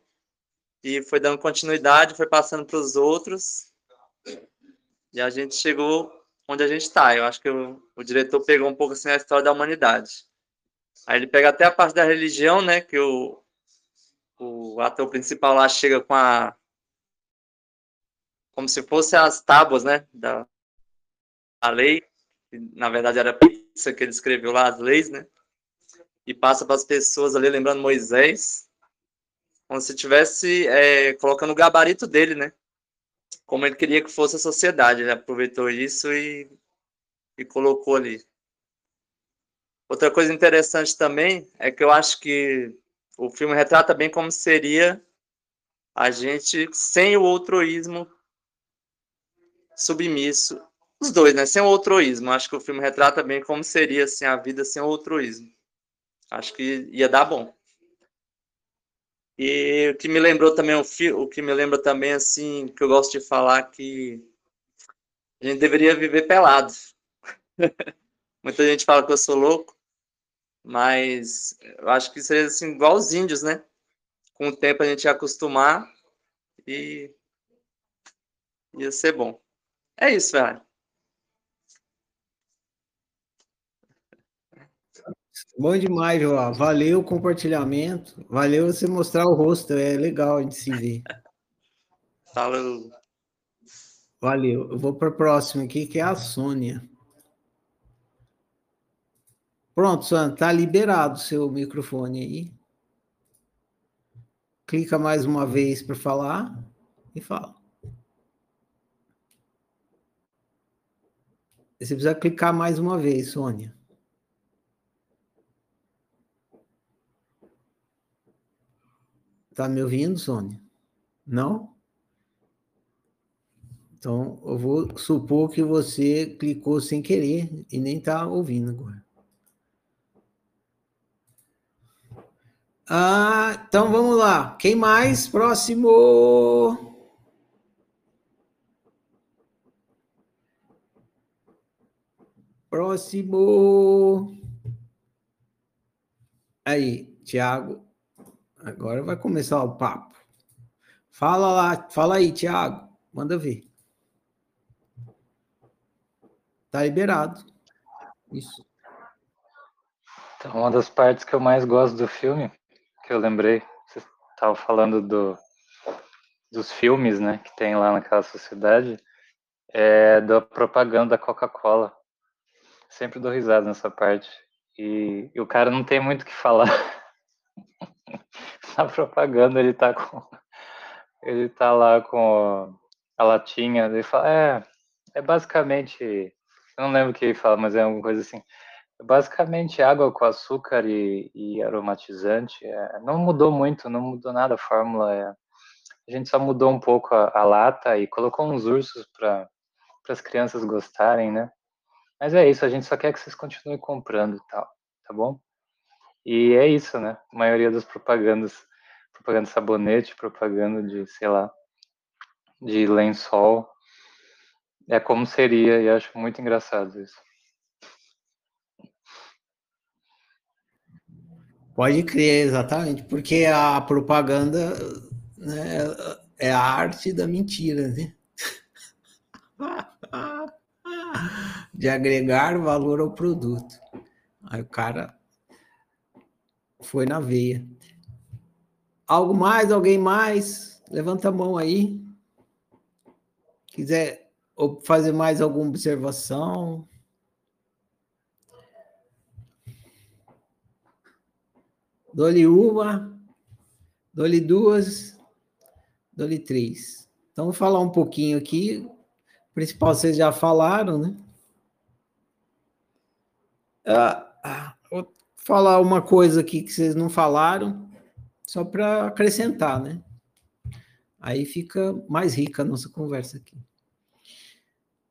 G: e foi dando continuidade, foi passando para os outros, e a gente chegou onde a gente está. Eu acho que o, o, diretor pegou um pouco assim a história da humanidade. Aí ele pega até a parte da religião, né? Que o, o ator principal lá chega com a como se fosse as tábuas, né, da a lei, na verdade era pizza que ele escreveu lá as leis, né, e passa para as pessoas ali lembrando Moisés, como se estivesse é, colocando o gabarito dele, né, como ele queria que fosse a sociedade, ele aproveitou isso e, e colocou ali. Outra coisa interessante também é que eu acho que o filme retrata bem como seria a gente sem o outroísmo submisso. Os dois, né? Sem o outroísmo. Acho que o filme retrata bem como seria assim, a vida sem o outroísmo. Acho que ia dar bom. E o que me lembrou também, o, o que me lembra também, assim, que eu gosto de falar que a gente deveria viver pelado. *laughs* Muita gente fala que eu sou louco, mas eu acho que seria assim, igual os índios, né? Com o tempo a gente ia acostumar e ia ser bom. É isso, velho.
A: Bom demais, João. Valeu o compartilhamento. Valeu você mostrar o rosto. É legal a gente se ver.
G: Falou.
A: Valeu. Eu vou para o próximo aqui, que é a Sônia. Pronto, Sônia, tá liberado o seu microfone aí. Clica mais uma vez para falar e fala. Você precisa clicar mais uma vez, Sônia. Tá me ouvindo, Sônia? Não? Então, eu vou supor que você clicou sem querer e nem está ouvindo agora. Ah, então vamos lá. Quem mais? Próximo. Próximo. Aí, Tiago. Agora vai começar o papo. Fala lá, fala aí, Tiago. Manda ver. Tá liberado. Isso.
C: Então, uma das partes que eu mais gosto do filme, que eu lembrei, você estava falando do, dos filmes, né, que tem lá naquela sociedade, é da propaganda da Coca-Cola sempre dou risada nessa parte. E, e, o cara não tem muito o que falar. *laughs* na propaganda ele tá com. *laughs* Ele tá lá com a latinha, ele fala, é, é basicamente. Eu não lembro o que ele fala, mas é alguma coisa assim. É basicamente água com açúcar e, e aromatizante. É, não mudou muito, não mudou nada a fórmula. É, a gente só mudou um pouco a, a lata e colocou uns ursos para as crianças gostarem, né? Mas é isso, a gente só quer que vocês continuem comprando e tal, tá bom? E é isso, né? A maioria das propagandas, propaganda de sabonete, propaganda de, sei lá, de lençol, é como seria, e acho muito engraçado isso.
A: Pode crer, exatamente, porque a propaganda né, é a arte da mentira, né? *laughs* De agregar valor ao produto. Aí o cara foi na veia. Algo mais? Alguém mais? Levanta a mão aí. Quiser fazer mais alguma observação? Dole uma, dole duas, dole três. Então, vou falar um pouquinho aqui. O principal vocês já falaram, né? Ah, ah vou falar uma coisa aqui que vocês não falaram, só para acrescentar, né? Aí fica mais rica a nossa conversa aqui.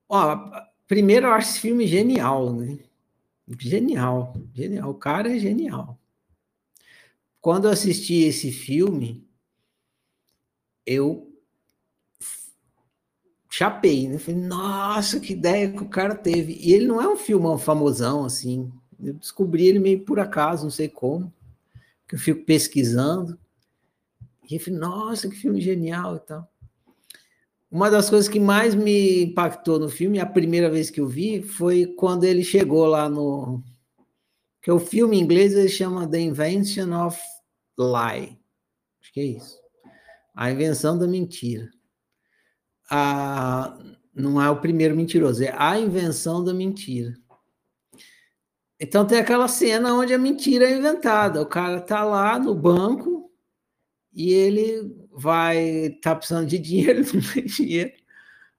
A: Ó, primeiro eu acho esse filme genial, né? Genial, genial. O cara é genial quando eu assisti esse filme, eu chapei, né? Falei, nossa, que ideia que o cara teve. E ele não é um filmão famosão, assim. Eu descobri ele meio por acaso, não sei como, que eu fico pesquisando. E eu falei, nossa, que filme genial e tal. Uma das coisas que mais me impactou no filme, a primeira vez que eu vi, foi quando ele chegou lá no, que o filme em inglês ele chama The Invention of Lie. Acho que é isso. A invenção da mentira. A, não é o primeiro mentiroso, é a invenção da mentira. Então tem aquela cena onde a mentira é inventada. O cara tá lá no banco e ele vai tá precisando de dinheiro, *laughs* não tem dinheiro.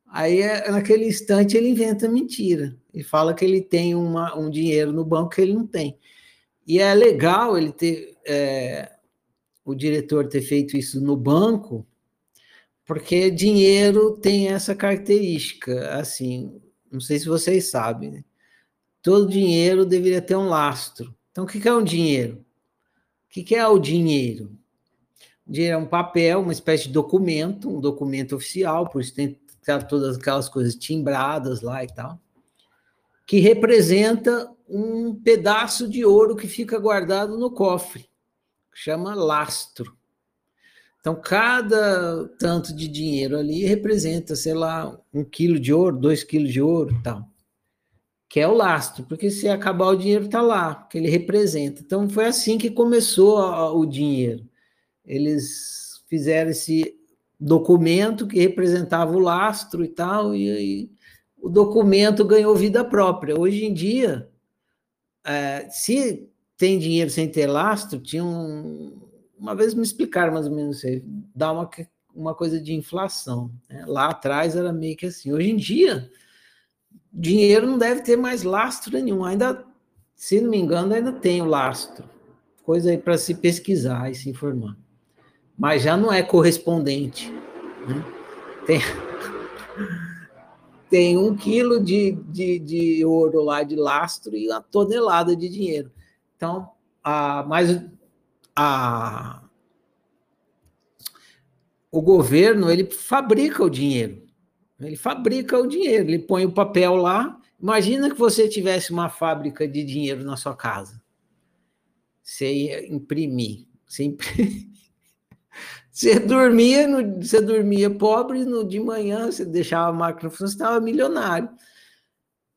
A: Aí, naquele instante, ele inventa mentira. Ele fala que ele tem uma, um dinheiro no banco que ele não tem. E é legal ele ter, é, o diretor ter feito isso no banco, porque dinheiro tem essa característica, assim, não sei se vocês sabem, né? Todo dinheiro deveria ter um lastro. Então, o que é um dinheiro? O que é o dinheiro? O dinheiro é um papel, uma espécie de documento, um documento oficial, por isso tem todas aquelas coisas timbradas lá e tal, que representa um pedaço de ouro que fica guardado no cofre, chama lastro. Então, cada tanto de dinheiro ali representa, sei lá, um quilo de ouro, dois quilos de ouro tal. Que é o lastro, porque se acabar o dinheiro, está lá, que ele representa. Então, foi assim que começou o dinheiro. Eles fizeram esse documento que representava o lastro e tal, e aí o documento ganhou vida própria. Hoje em dia, é, se tem dinheiro sem ter lastro, tinha um, uma vez me explicaram mais ou menos isso, dá uma, uma coisa de inflação. Né? Lá atrás era meio que assim. Hoje em dia, dinheiro não deve ter mais lastro nenhum. Ainda, se não me engano, ainda tem o lastro. Coisa aí para se pesquisar e se informar mas já não é correspondente. Né? Tem, *laughs* tem um quilo de, de, de ouro lá de lastro e uma tonelada de dinheiro. Então, a, mas a, o governo ele fabrica o dinheiro. Ele fabrica o dinheiro, ele põe o papel lá. Imagina que você tivesse uma fábrica de dinheiro na sua casa. Você ia imprimir. Você imprimir. *laughs* Você dormia, no, você dormia pobre, no, de manhã você deixava a máquina funcionar, você estava milionário.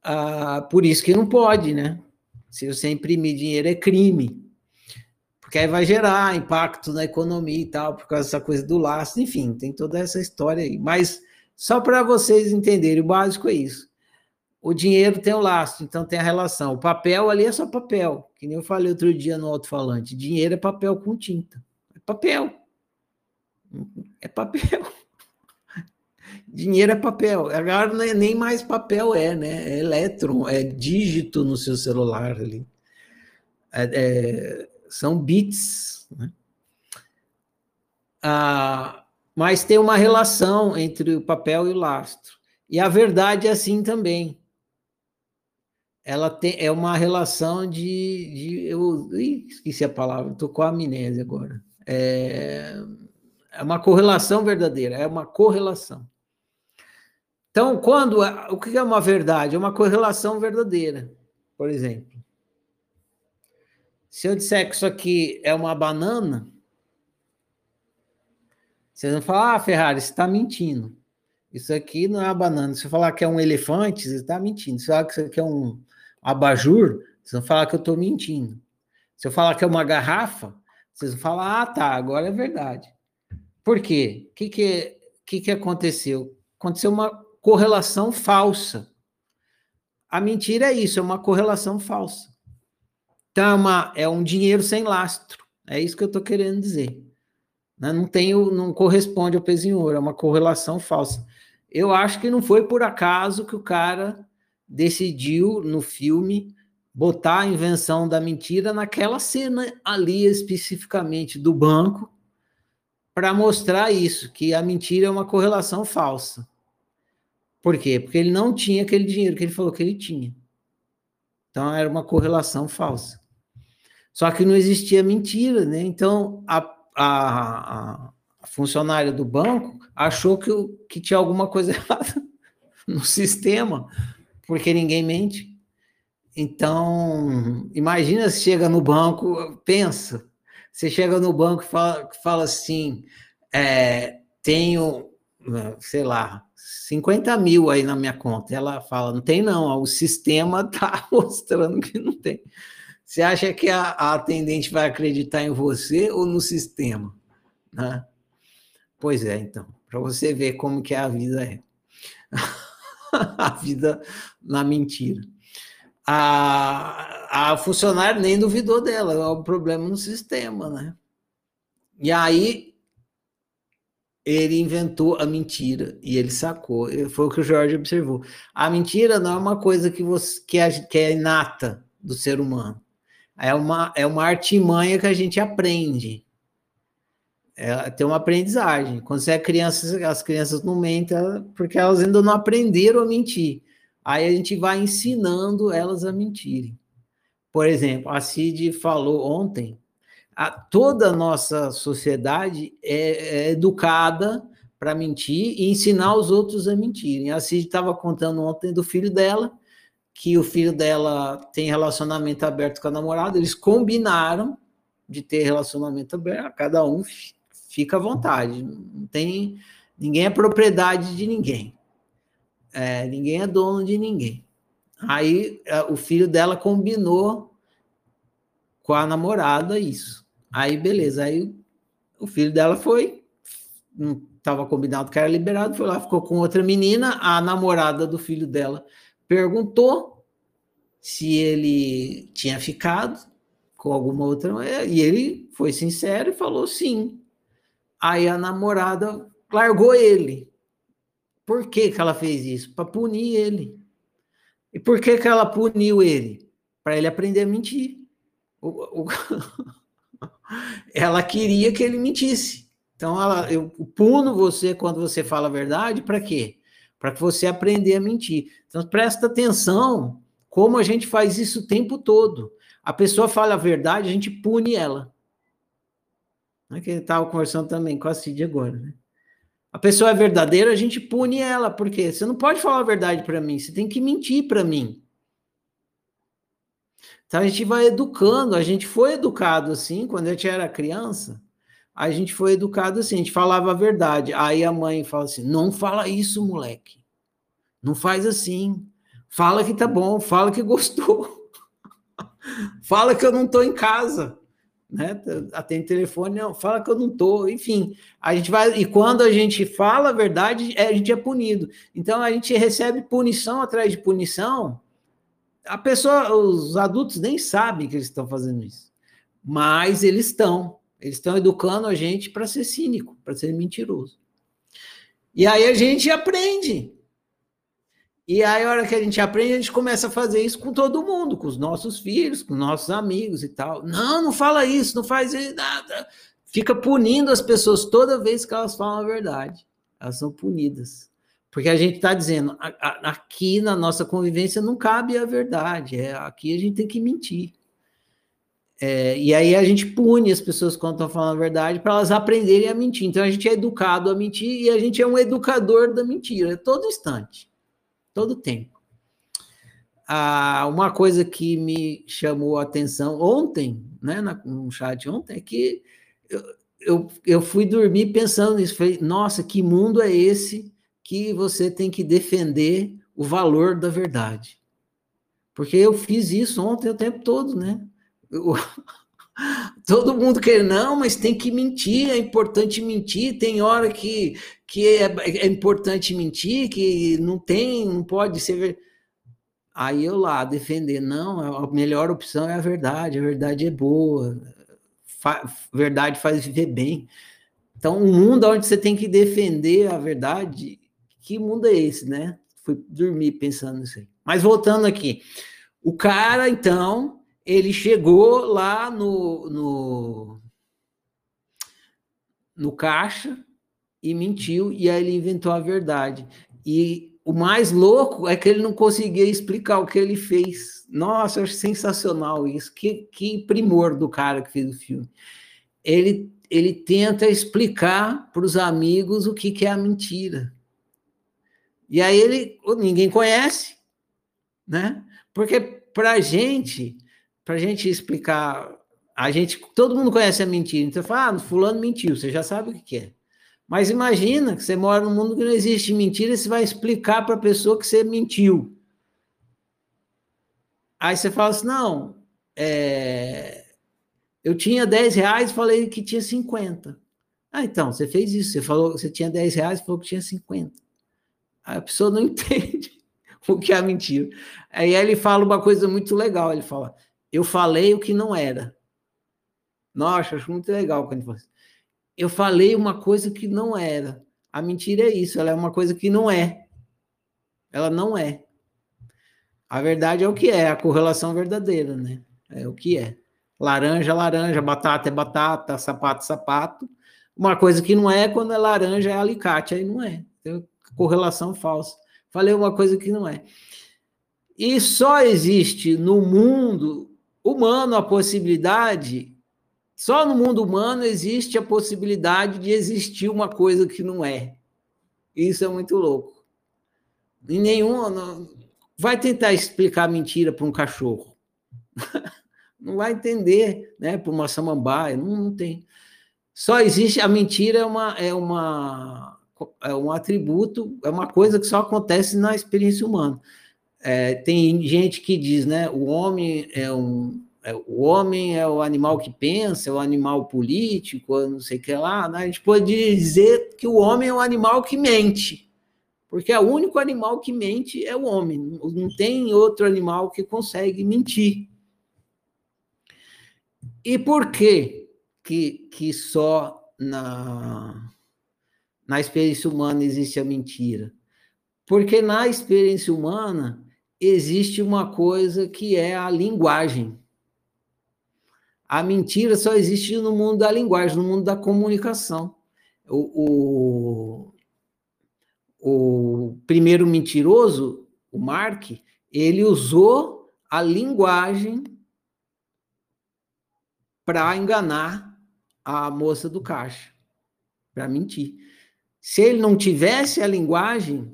A: Ah, por isso que não pode, né? Se você imprimir dinheiro é crime. Porque aí vai gerar impacto na economia e tal, por causa dessa coisa do laço, enfim, tem toda essa história aí. Mas só para vocês entenderem, o básico é isso. O dinheiro tem o laço, então tem a relação. O papel ali é só papel, que nem eu falei outro dia no alto-falante. Dinheiro é papel com tinta papel. É papel. *laughs* Dinheiro é papel. Agora é, nem mais papel é, né? É elétron, é dígito no seu celular ali. É, é, são bits. Né? Ah, mas tem uma relação entre o papel e o lastro. E a verdade é assim também. Ela tem, é uma relação de. de eu ih, esqueci a palavra, estou com a amnésia agora. É, é uma correlação verdadeira, é uma correlação. Então, quando. O que é uma verdade? É uma correlação verdadeira. Por exemplo, se eu disser que isso aqui é uma banana, vocês vão falar, ah, Ferrari, você está mentindo. Isso aqui não é uma banana. Se eu falar que é um elefante, você está mentindo. Se falar que isso aqui é um abajur, vocês vão falar que eu estou mentindo. Se eu falar que é uma garrafa, vocês vão falar, ah, tá, agora é verdade. Por quê? O que, que, que, que aconteceu? Aconteceu uma correlação falsa. A mentira é isso, é uma correlação falsa. Então, é, uma, é um dinheiro sem lastro. É isso que eu estou querendo dizer. Né? Não tem, não corresponde ao peso ouro, é uma correlação falsa. Eu acho que não foi por acaso que o cara decidiu no filme botar a invenção da mentira naquela cena ali especificamente do banco para mostrar isso, que a mentira é uma correlação falsa. Por quê? Porque ele não tinha aquele dinheiro que ele falou que ele tinha. Então era uma correlação falsa. Só que não existia mentira, né? Então a, a, a funcionária do banco achou que, que tinha alguma coisa *laughs* errada no sistema, porque ninguém mente. Então, imagina se chega no banco, pensa, você chega no banco e fala, fala assim, é, tenho, sei lá, 50 mil aí na minha conta. Ela fala, não tem não, o sistema está *laughs* mostrando que não tem. Você acha que a, a atendente vai acreditar em você ou no sistema? Né? Pois é, então, para você ver como que a vida é. *laughs* a vida na mentira. A, a funcionária nem duvidou dela, é o problema no sistema, né? E aí ele inventou a mentira e ele sacou. Foi o que o Jorge observou. A mentira não é uma coisa que, você, que, é, que é inata do ser humano é uma, é uma artimanha que a gente aprende. É, tem uma aprendizagem. Quando você é criança, as crianças não mentem porque elas ainda não aprenderam a mentir. Aí a gente vai ensinando elas a mentirem. Por exemplo, a Cid falou ontem, a, toda a nossa sociedade é, é educada para mentir e ensinar os outros a mentirem. A Cid estava contando ontem do filho dela, que o filho dela tem relacionamento aberto com a namorada, eles combinaram de ter relacionamento aberto, cada um fica à vontade, não tem ninguém é propriedade de ninguém, é, ninguém é dono de ninguém. Aí o filho dela combinou com a namorada isso. Aí beleza, aí o filho dela foi, não estava combinado que era liberado, foi lá, ficou com outra menina, a namorada do filho dela perguntou se ele tinha ficado com alguma outra mulher, e ele foi sincero e falou sim. Aí a namorada largou ele. Por que, que ela fez isso? Para punir ele. E por que, que ela puniu ele? Para ele aprender a mentir. O, o... *laughs* ela queria que ele mentisse. Então, ela, eu puno você quando você fala a verdade, para quê? Para que você aprender a mentir. Então presta atenção como a gente faz isso o tempo todo. A pessoa fala a verdade, a gente pune ela. Não é que estava conversando também com a Cid agora, né? A pessoa é verdadeira, a gente pune ela, porque você não pode falar a verdade para mim, você tem que mentir para mim. Então a gente vai educando, a gente foi educado assim quando a gente era criança a gente foi educado assim, a gente falava a verdade. Aí a mãe fala assim: não fala isso, moleque. Não faz assim. Fala que tá bom, fala que *laughs* gostou. fala que eu não tô em casa. Né? Atende telefone, não, fala que eu não tô, enfim, a gente vai, e quando a gente fala a verdade, é, a gente é punido. Então a gente recebe punição atrás de punição. A pessoa, os adultos nem sabem que eles estão fazendo isso, mas eles estão Eles estão educando a gente para ser cínico, para ser mentiroso. E aí a gente aprende. E aí, a hora que a gente aprende, a gente começa a fazer isso com todo mundo, com os nossos filhos, com nossos amigos e tal. Não, não fala isso, não faz nada. Fica punindo as pessoas toda vez que elas falam a verdade. Elas são punidas. Porque a gente está dizendo, aqui na nossa convivência não cabe a verdade, é, aqui a gente tem que mentir. É, e aí a gente pune as pessoas quando estão falando a verdade para elas aprenderem a mentir. Então a gente é educado a mentir e a gente é um educador da mentira, todo instante, todo tempo. Ah, uma coisa que me chamou a atenção ontem, né, no chat ontem, é que eu, eu, eu fui dormir pensando nisso. Falei, nossa, que mundo é esse que você tem que defender o valor da verdade? Porque eu fiz isso ontem o tempo todo, né? *laughs* todo mundo quer, não, mas tem que mentir, é importante mentir, tem hora que, que é, é importante mentir, que não tem, não pode ser. Aí eu lá defender, não, a melhor opção é a verdade, a verdade é boa, fa verdade faz viver bem. Então, um mundo onde você tem que defender a verdade, que mundo é esse, né? Fui dormir pensando nisso aí. Mas voltando aqui, o cara, então, ele chegou lá no, no, no caixa e mentiu, e aí ele inventou a verdade. E o mais louco é que ele não conseguia explicar o que ele fez. Nossa, eu acho sensacional isso. Que, que primor do cara que fez o filme. Ele, ele tenta explicar para os amigos o que, que é a mentira. E aí ele ninguém conhece, né? Porque para a gente para a gente explicar, a gente, todo mundo conhece a mentira, então fala, ah, fulano mentiu, você já sabe o que é. Mas imagina que você mora num mundo que não existe mentira, e você vai explicar para a pessoa que você mentiu. Aí você fala assim, não, é, eu tinha 10 reais falei que tinha 50. Ah, então, você fez isso, você falou que você tinha 10 reais falou que tinha 50. Aí a pessoa não *laughs* entende o que é mentira. Aí ele fala uma coisa muito legal, ele fala, eu falei o que não era. Nossa, acho muito legal quando você. Eu falei uma coisa que não era. A mentira é isso, ela é uma coisa que não é. Ela não é. A verdade é o que é, a correlação verdadeira, né? É o que é. Laranja, laranja, batata é batata, sapato, sapato. Uma coisa que não é, quando é laranja, é alicate, aí não é. Tem correlação falsa. Falei uma coisa que não é. E só existe no mundo humano a possibilidade, só no mundo humano existe a possibilidade de existir uma coisa que não é. Isso é muito louco. E nenhum. Não, vai tentar explicar mentira para um cachorro. *laughs* não vai entender, né? Para uma samambaia, não, não tem. Só existe a mentira é uma é uma é um atributo, é uma coisa que só acontece na experiência humana. É, tem gente que diz, né? O homem é um. É, o homem é o animal que pensa, é o animal político, não sei o que lá. Né? A gente pode dizer que o homem é o animal que mente, porque é o único animal que mente é o homem. Não tem outro animal que consegue mentir. E por que que, que só na, na experiência humana existe a mentira? Porque na experiência humana existe uma coisa que é a linguagem. A mentira só existe no mundo da linguagem, no mundo da comunicação. O, o, o primeiro mentiroso, o Mark, ele usou a linguagem para enganar a moça do caixa, para mentir. Se ele não tivesse a linguagem,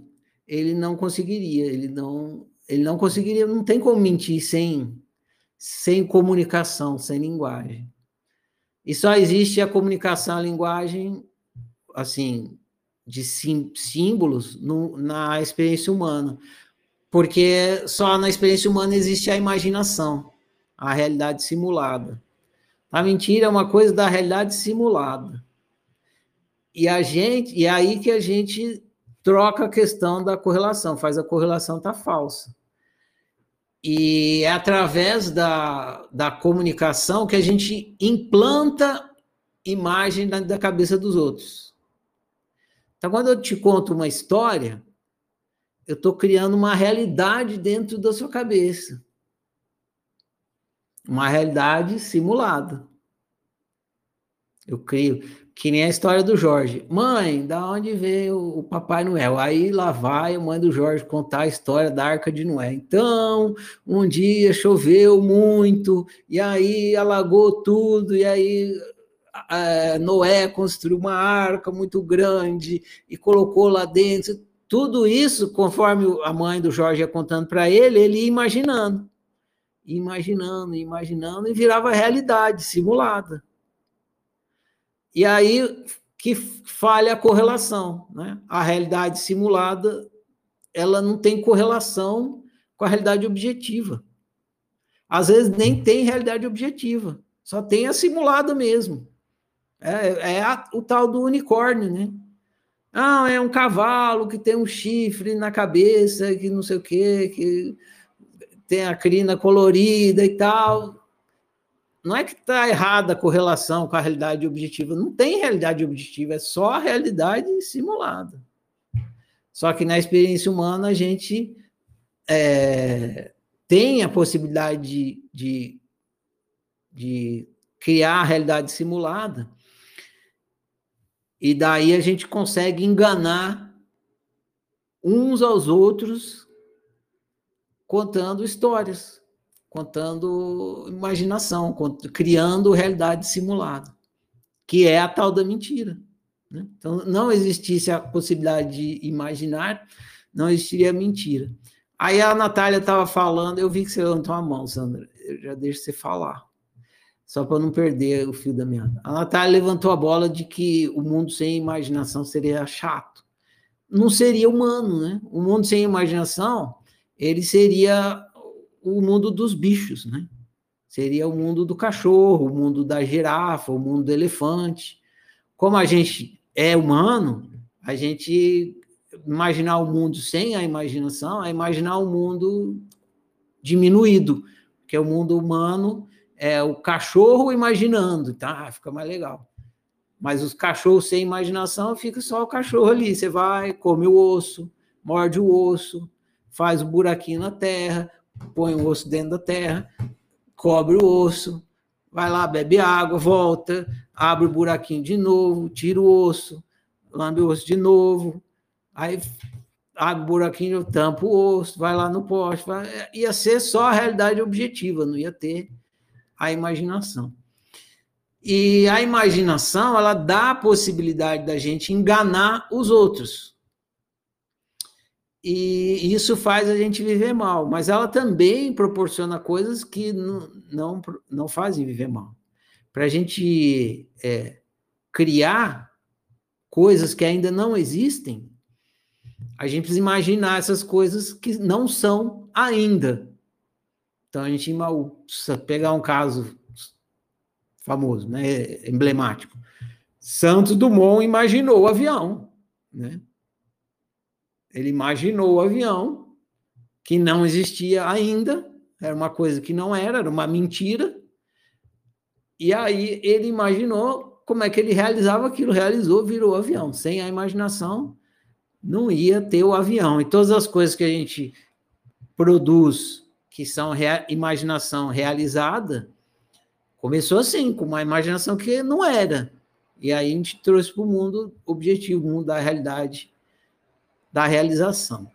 A: ele não conseguiria, ele não ele não conseguiria, não tem como mentir sem, sem comunicação, sem linguagem. E só existe a comunicação, a linguagem, assim, de sim, símbolos no, na experiência humana. Porque só na experiência humana existe a imaginação, a realidade simulada. A mentira é uma coisa da realidade simulada. E a gente, e é aí que a gente troca a questão da correlação, faz a correlação tá falsa. E é através da, da comunicação que a gente implanta imagem da, da cabeça dos outros. Então, quando eu te conto uma história, eu estou criando uma realidade dentro da sua cabeça. Uma realidade simulada. Eu crio. Que nem a história do Jorge. Mãe, da onde veio o Papai Noel? Aí lá vai a mãe do Jorge contar a história da Arca de Noé. Então, um dia choveu muito, e aí alagou tudo, e aí Noé construiu uma arca muito grande e colocou lá dentro. Tudo isso, conforme a mãe do Jorge ia contando para ele, ele ia imaginando. Imaginando, imaginando, e virava realidade simulada. E aí que falha a correlação, né? A realidade simulada, ela não tem correlação com a realidade objetiva. Às vezes nem tem realidade objetiva, só tem a simulada mesmo. É, é a, o tal do unicórnio, né? Ah, é um cavalo que tem um chifre na cabeça, que não sei o quê, que tem a crina colorida e tal não é que está errada a correlação com a realidade objetiva, não tem realidade objetiva, é só a realidade simulada. Só que na experiência humana a gente é, tem a possibilidade de, de, de criar a realidade simulada, e daí a gente consegue enganar uns aos outros contando histórias contando imaginação, criando realidade simulada, que é a tal da mentira. Né? Então, não existisse a possibilidade de imaginar, não existiria mentira. Aí a Natália estava falando, eu vi que você levantou a mão, Sandra, eu já deixo você falar, só para não perder o fio da meada. A Natália levantou a bola de que o mundo sem imaginação seria chato. Não seria humano, né? O mundo sem imaginação, ele seria o mundo dos bichos, né? Seria o mundo do cachorro, o mundo da girafa, o mundo do elefante. Como a gente é humano, a gente imaginar o mundo sem a imaginação é imaginar o mundo diminuído, porque o mundo humano é o cachorro imaginando, tá? Fica mais legal. Mas os cachorros sem imaginação fica só o cachorro ali. Você vai, come o osso, morde o osso, faz o buraquinho na terra, põe o osso dentro da terra, cobre o osso, vai lá, bebe água, volta, abre o buraquinho de novo, tira o osso, lambe o osso de novo, aí abre o buraquinho, tampa o osso, vai lá no poste, vai... ia ser só a realidade objetiva, não ia ter a imaginação. E a imaginação, ela dá a possibilidade da gente enganar os outros e isso faz a gente viver mal, mas ela também proporciona coisas que não, não, não fazem viver mal. Para a gente é, criar coisas que ainda não existem, a gente precisa imaginar essas coisas que não são ainda. Então a gente pegar um caso famoso, né, emblemático. Santos Dumont imaginou o avião, né? Ele imaginou o avião, que não existia ainda, era uma coisa que não era, era uma mentira. E aí ele imaginou como é que ele realizava aquilo, realizou, virou o avião. Sem a imaginação, não ia ter o avião. E todas as coisas que a gente produz, que são rea imaginação realizada, começou assim, com uma imaginação que não era. E aí a gente trouxe para o mundo objetivo, o mundo da realidade da realização.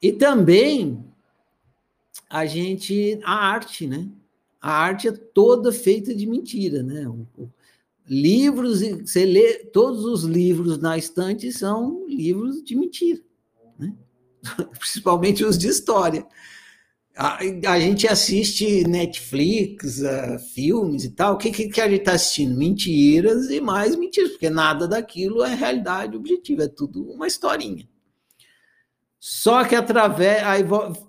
A: E também a gente, a arte, né? A arte é toda feita de mentira, né? Livros, você lê, todos os livros na estante são livros de mentira, né? *laughs* principalmente os de história. A, a gente assiste Netflix, uh, filmes e tal, o que, que, que a gente está assistindo? Mentiras e mais mentiras, porque nada daquilo é realidade objetiva, é tudo uma historinha. Só que através. Aí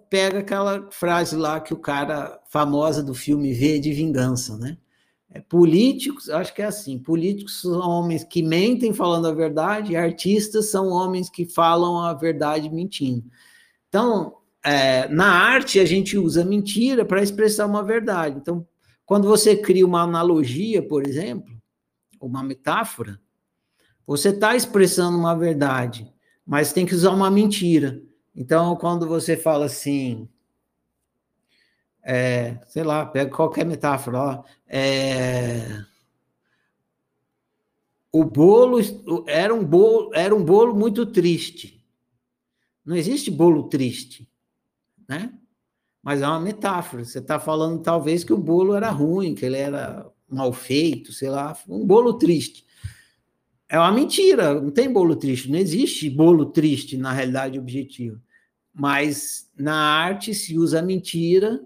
A: pega aquela frase lá que o cara famosa do filme V de Vingança, né? É, políticos, acho que é assim: políticos são homens que mentem falando a verdade, e artistas são homens que falam a verdade mentindo. Então, é, na arte a gente usa mentira para expressar uma verdade. Então, quando você cria uma analogia, por exemplo, uma metáfora, você está expressando uma verdade, mas tem que usar uma mentira. Então, quando você fala assim, é, sei lá, pega qualquer metáfora, ó, é, o bolo era um bolo, era um bolo muito triste. Não existe bolo triste, né? Mas é uma metáfora. Você está falando talvez que o bolo era ruim, que ele era mal feito, sei lá, um bolo triste. É uma mentira, não tem bolo triste, não existe bolo triste na realidade objetiva. Mas na arte se usa a mentira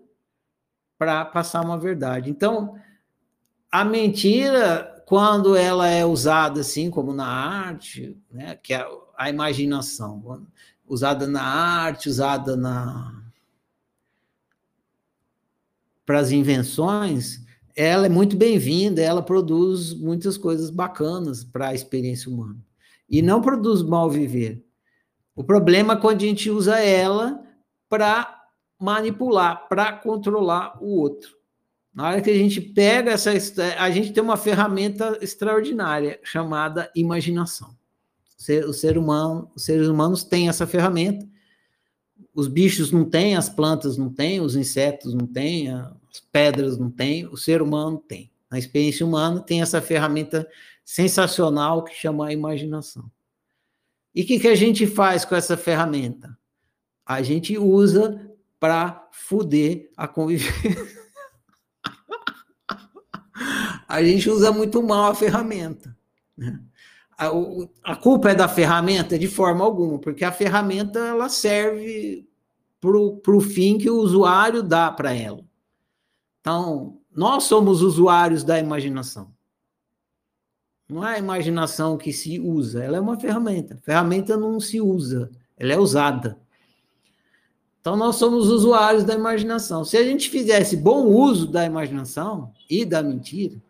A: para passar uma verdade. Então, a mentira, quando ela é usada assim, como na arte, né, que é a imaginação, usada na arte, usada na para as invenções, ela é muito bem-vinda, ela produz muitas coisas bacanas para a experiência humana. E não produz mal viver. O problema é quando a gente usa ela para manipular, para controlar o outro. Na hora que a gente pega essa. A gente tem uma ferramenta extraordinária chamada imaginação. O ser, humano, os seres humanos têm essa ferramenta. Os bichos não têm, as plantas não têm, os insetos não têm, as pedras não têm, o ser humano tem. Na experiência humana tem essa ferramenta sensacional que chama a imaginação. E o que, que a gente faz com essa ferramenta? A gente usa para fuder a convivência. *laughs* a gente usa muito mal a ferramenta. Né? A, a, culpa é da ferramenta? De forma alguma, porque a ferramenta ela serve para o fim que o usuário dá para ela. Então, nós somos usuários da imaginação. Não é a imaginação que se usa, ela é uma ferramenta. Ferramenta não se usa, ela é usada. Então, nós somos usuários da imaginação. Se a gente fizesse bom uso da imaginação e da mentira,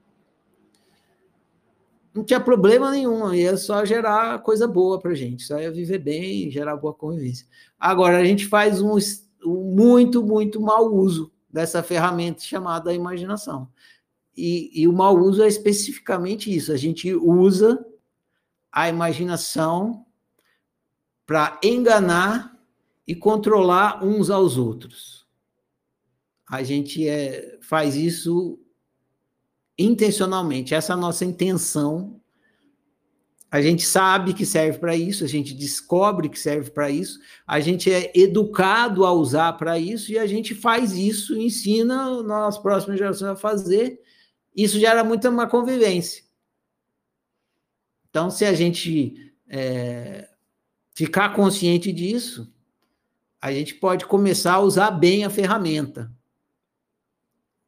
A: não tinha problema nenhum, ia só gerar coisa boa para a gente, só ia viver bem, gerar boa convivência. Agora, a gente faz um, um muito, muito mau uso dessa ferramenta chamada imaginação. E, e o mau uso é especificamente isso: a gente usa a imaginação para enganar e controlar uns aos outros. A gente é, faz isso intencionalmente, essa é a nossa intenção a gente sabe que serve para isso, a gente descobre que serve para isso, a gente é educado a usar para isso e a gente faz isso, ensina nas próximas gerações a fazer. Isso gera muita uma convivência. Então, se a gente é, ficar consciente disso, a gente pode começar a usar bem a ferramenta.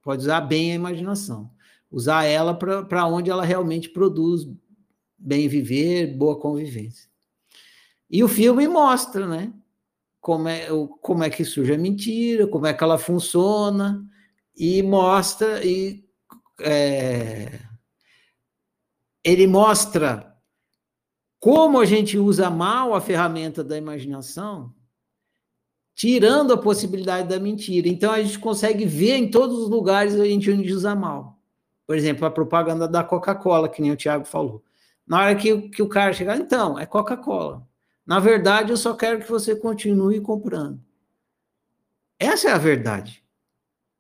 A: Pode usar bem a imaginação. Usar ela para onde ela realmente produz bem viver, boa convivência. E o filme mostra, né? Como é, como é que surge a mentira, como é que ela funciona, e mostra, e é, ele mostra como a gente usa mal a ferramenta da imaginação, tirando a possibilidade da mentira. Então a gente consegue ver em todos os lugares a gente usa mal. Por exemplo, a propaganda da Coca-Cola, que nem o Tiago falou. Na hora que, que o cara chegar, então, é Coca-Cola. Na verdade, eu só quero que você continue comprando. Essa é a verdade.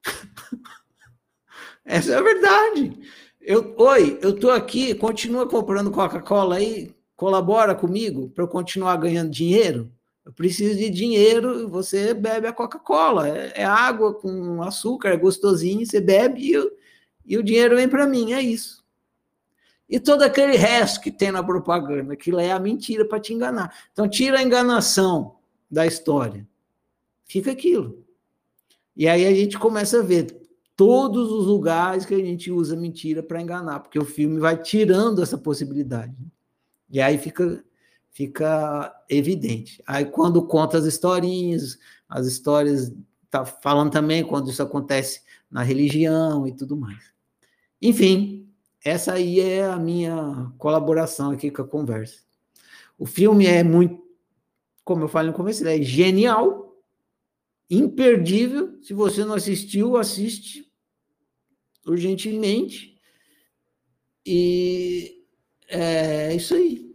A: *laughs* Essa é a verdade. Eu, Oi, eu estou aqui, continua comprando Coca-Cola aí, colabora comigo para eu continuar ganhando dinheiro. Eu preciso de dinheiro, você bebe a Coca-Cola. É, é, água com açúcar, é gostosinho, você bebe e, e o dinheiro vem para mim, é isso. E todo aquele resto que tem na propaganda, aquilo é a mentira para te enganar. Então, tira a enganação da história. Fica aquilo. E aí a gente começa a ver todos os lugares que a gente usa mentira para enganar, porque o filme vai tirando essa possibilidade. E aí fica, fica evidente. Aí quando conta as historinhas, as histórias, tá falando também quando isso acontece na religião e tudo mais. Enfim, essa aí é a minha colaboração aqui com a conversa. O filme é muito, como eu falei no começo, é genial, imperdível. Se você não assistiu, assiste urgentemente. E é isso aí.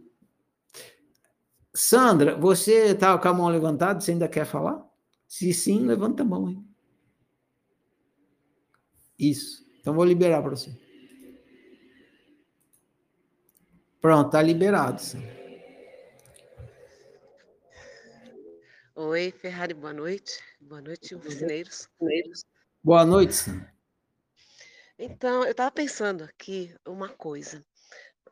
A: Sandra, você está com a mão levantada, você ainda quer falar? Se sim, levanta a mão aí. Isso. Então vou liberar para você. Pronto, tá liberado. Sim.
H: Oi, Ferrari, boa noite. Boa noite, oficineiros.
A: Boa noite, sim.
H: Então, eu estava pensando aqui uma coisa.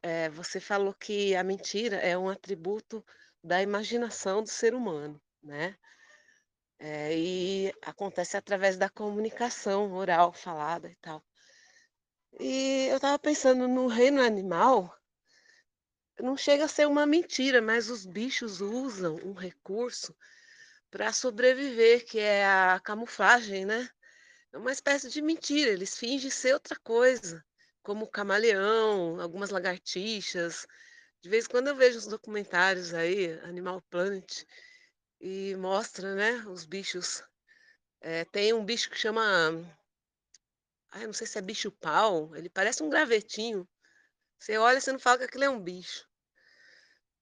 H: É, você falou que a mentira é um atributo da imaginação do ser humano, né? É, e acontece através da comunicação oral, falada e tal. E eu estava pensando no reino animal, não chega a ser uma mentira, mas os bichos usam um recurso para sobreviver, que é a camuflagem, né? É uma espécie de mentira, eles fingem ser outra coisa, como camaleão, algumas lagartixas. De vez em quando eu vejo os documentários aí, Animal Planet, e mostra, né, os bichos. É, tem um bicho que chama. Ai, não sei se é bicho pau, ele parece um gravetinho. Você olha, você não fala que aquilo é um bicho.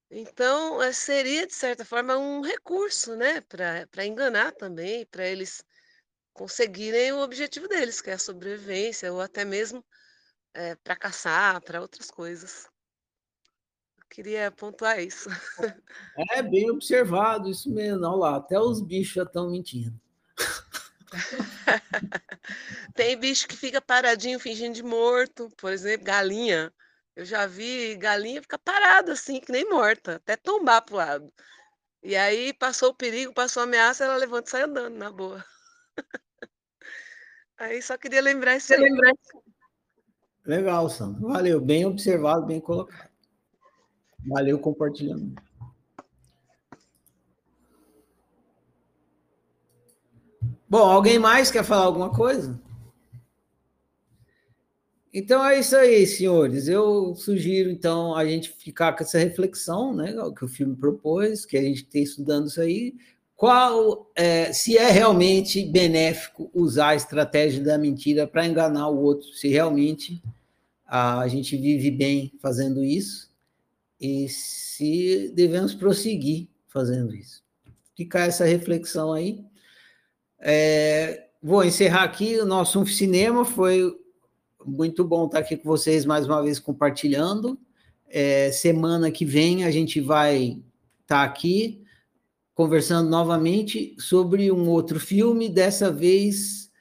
H: Então, eh, seria, de certa forma, um recurso, né, para enganar também, para eles conseguirem o objetivo deles, que é a sobrevivência, ou até mesmo é, para caçar, para outras coisas. Eu queria pontuar isso.
A: É bem observado isso mesmo. Olha lá, até os bichos já estão mentindo. *laughs*
H: Tem bicho que fica paradinho fingindo de morto, por exemplo, galinha. Eu já vi galinha ficar parada assim, que nem morta, até tombar pro lado. E aí passou o perigo, passou a ameaça, ela levanta e sai andando na boa. *laughs* aí só queria lembrar isso aí.
A: Legal, Sandro. Valeu, bem observado, bem colocado. Valeu compartilhando. Bom, alguém mais quer falar alguma coisa? Então é isso aí, senhores. Eu sugiro então a gente ficar com essa reflexão, né, que o filme propôs, que a gente tem estudando isso aí. Qual, é, se é realmente benéfico usar a estratégia da mentira para enganar o outro, se realmente a, a gente vive bem fazendo isso e se devemos prosseguir fazendo isso. Ficar essa reflexão aí. É, vou encerrar aqui o nosso um cinema foi muito bom estar aqui com vocês mais uma vez compartilhando. É, semana que vem a gente vai estar aqui conversando novamente sobre um outro filme, dessa vez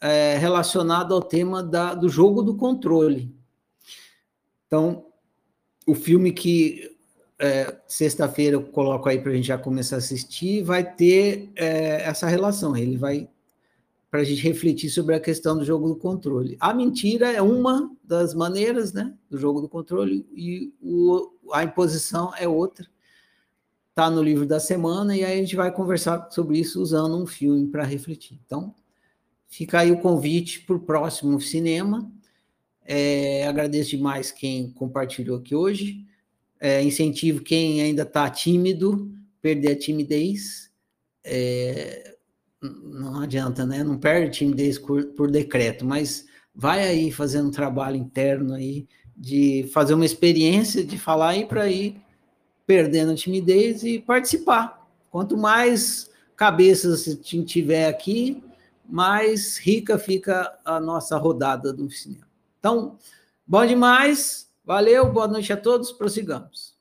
A: é, relacionado ao tema da, do jogo do controle. Então, o filme que é, sexta-feira eu coloco aí para a gente já começar a assistir vai ter é, essa relação. Ele vai para a gente refletir sobre a questão do jogo do controle. A mentira é uma das maneiras né, do jogo do controle e o, a imposição é outra. Está no livro da semana e aí a gente vai conversar sobre isso usando um filme para refletir. Então, fica aí o convite para o próximo cinema. É, agradeço demais quem compartilhou aqui hoje. É, incentivo quem ainda está tímido, perder a timidez. É, não adianta, né? Não perde timidez por, por decreto, mas vai aí fazendo um trabalho interno aí de fazer uma experiência, de falar aí para ir perdendo a timidez e participar. Quanto mais cabeças você tiver aqui, mais rica fica a nossa rodada do cinema. Então, bom demais, valeu, boa noite a todos, prossigamos.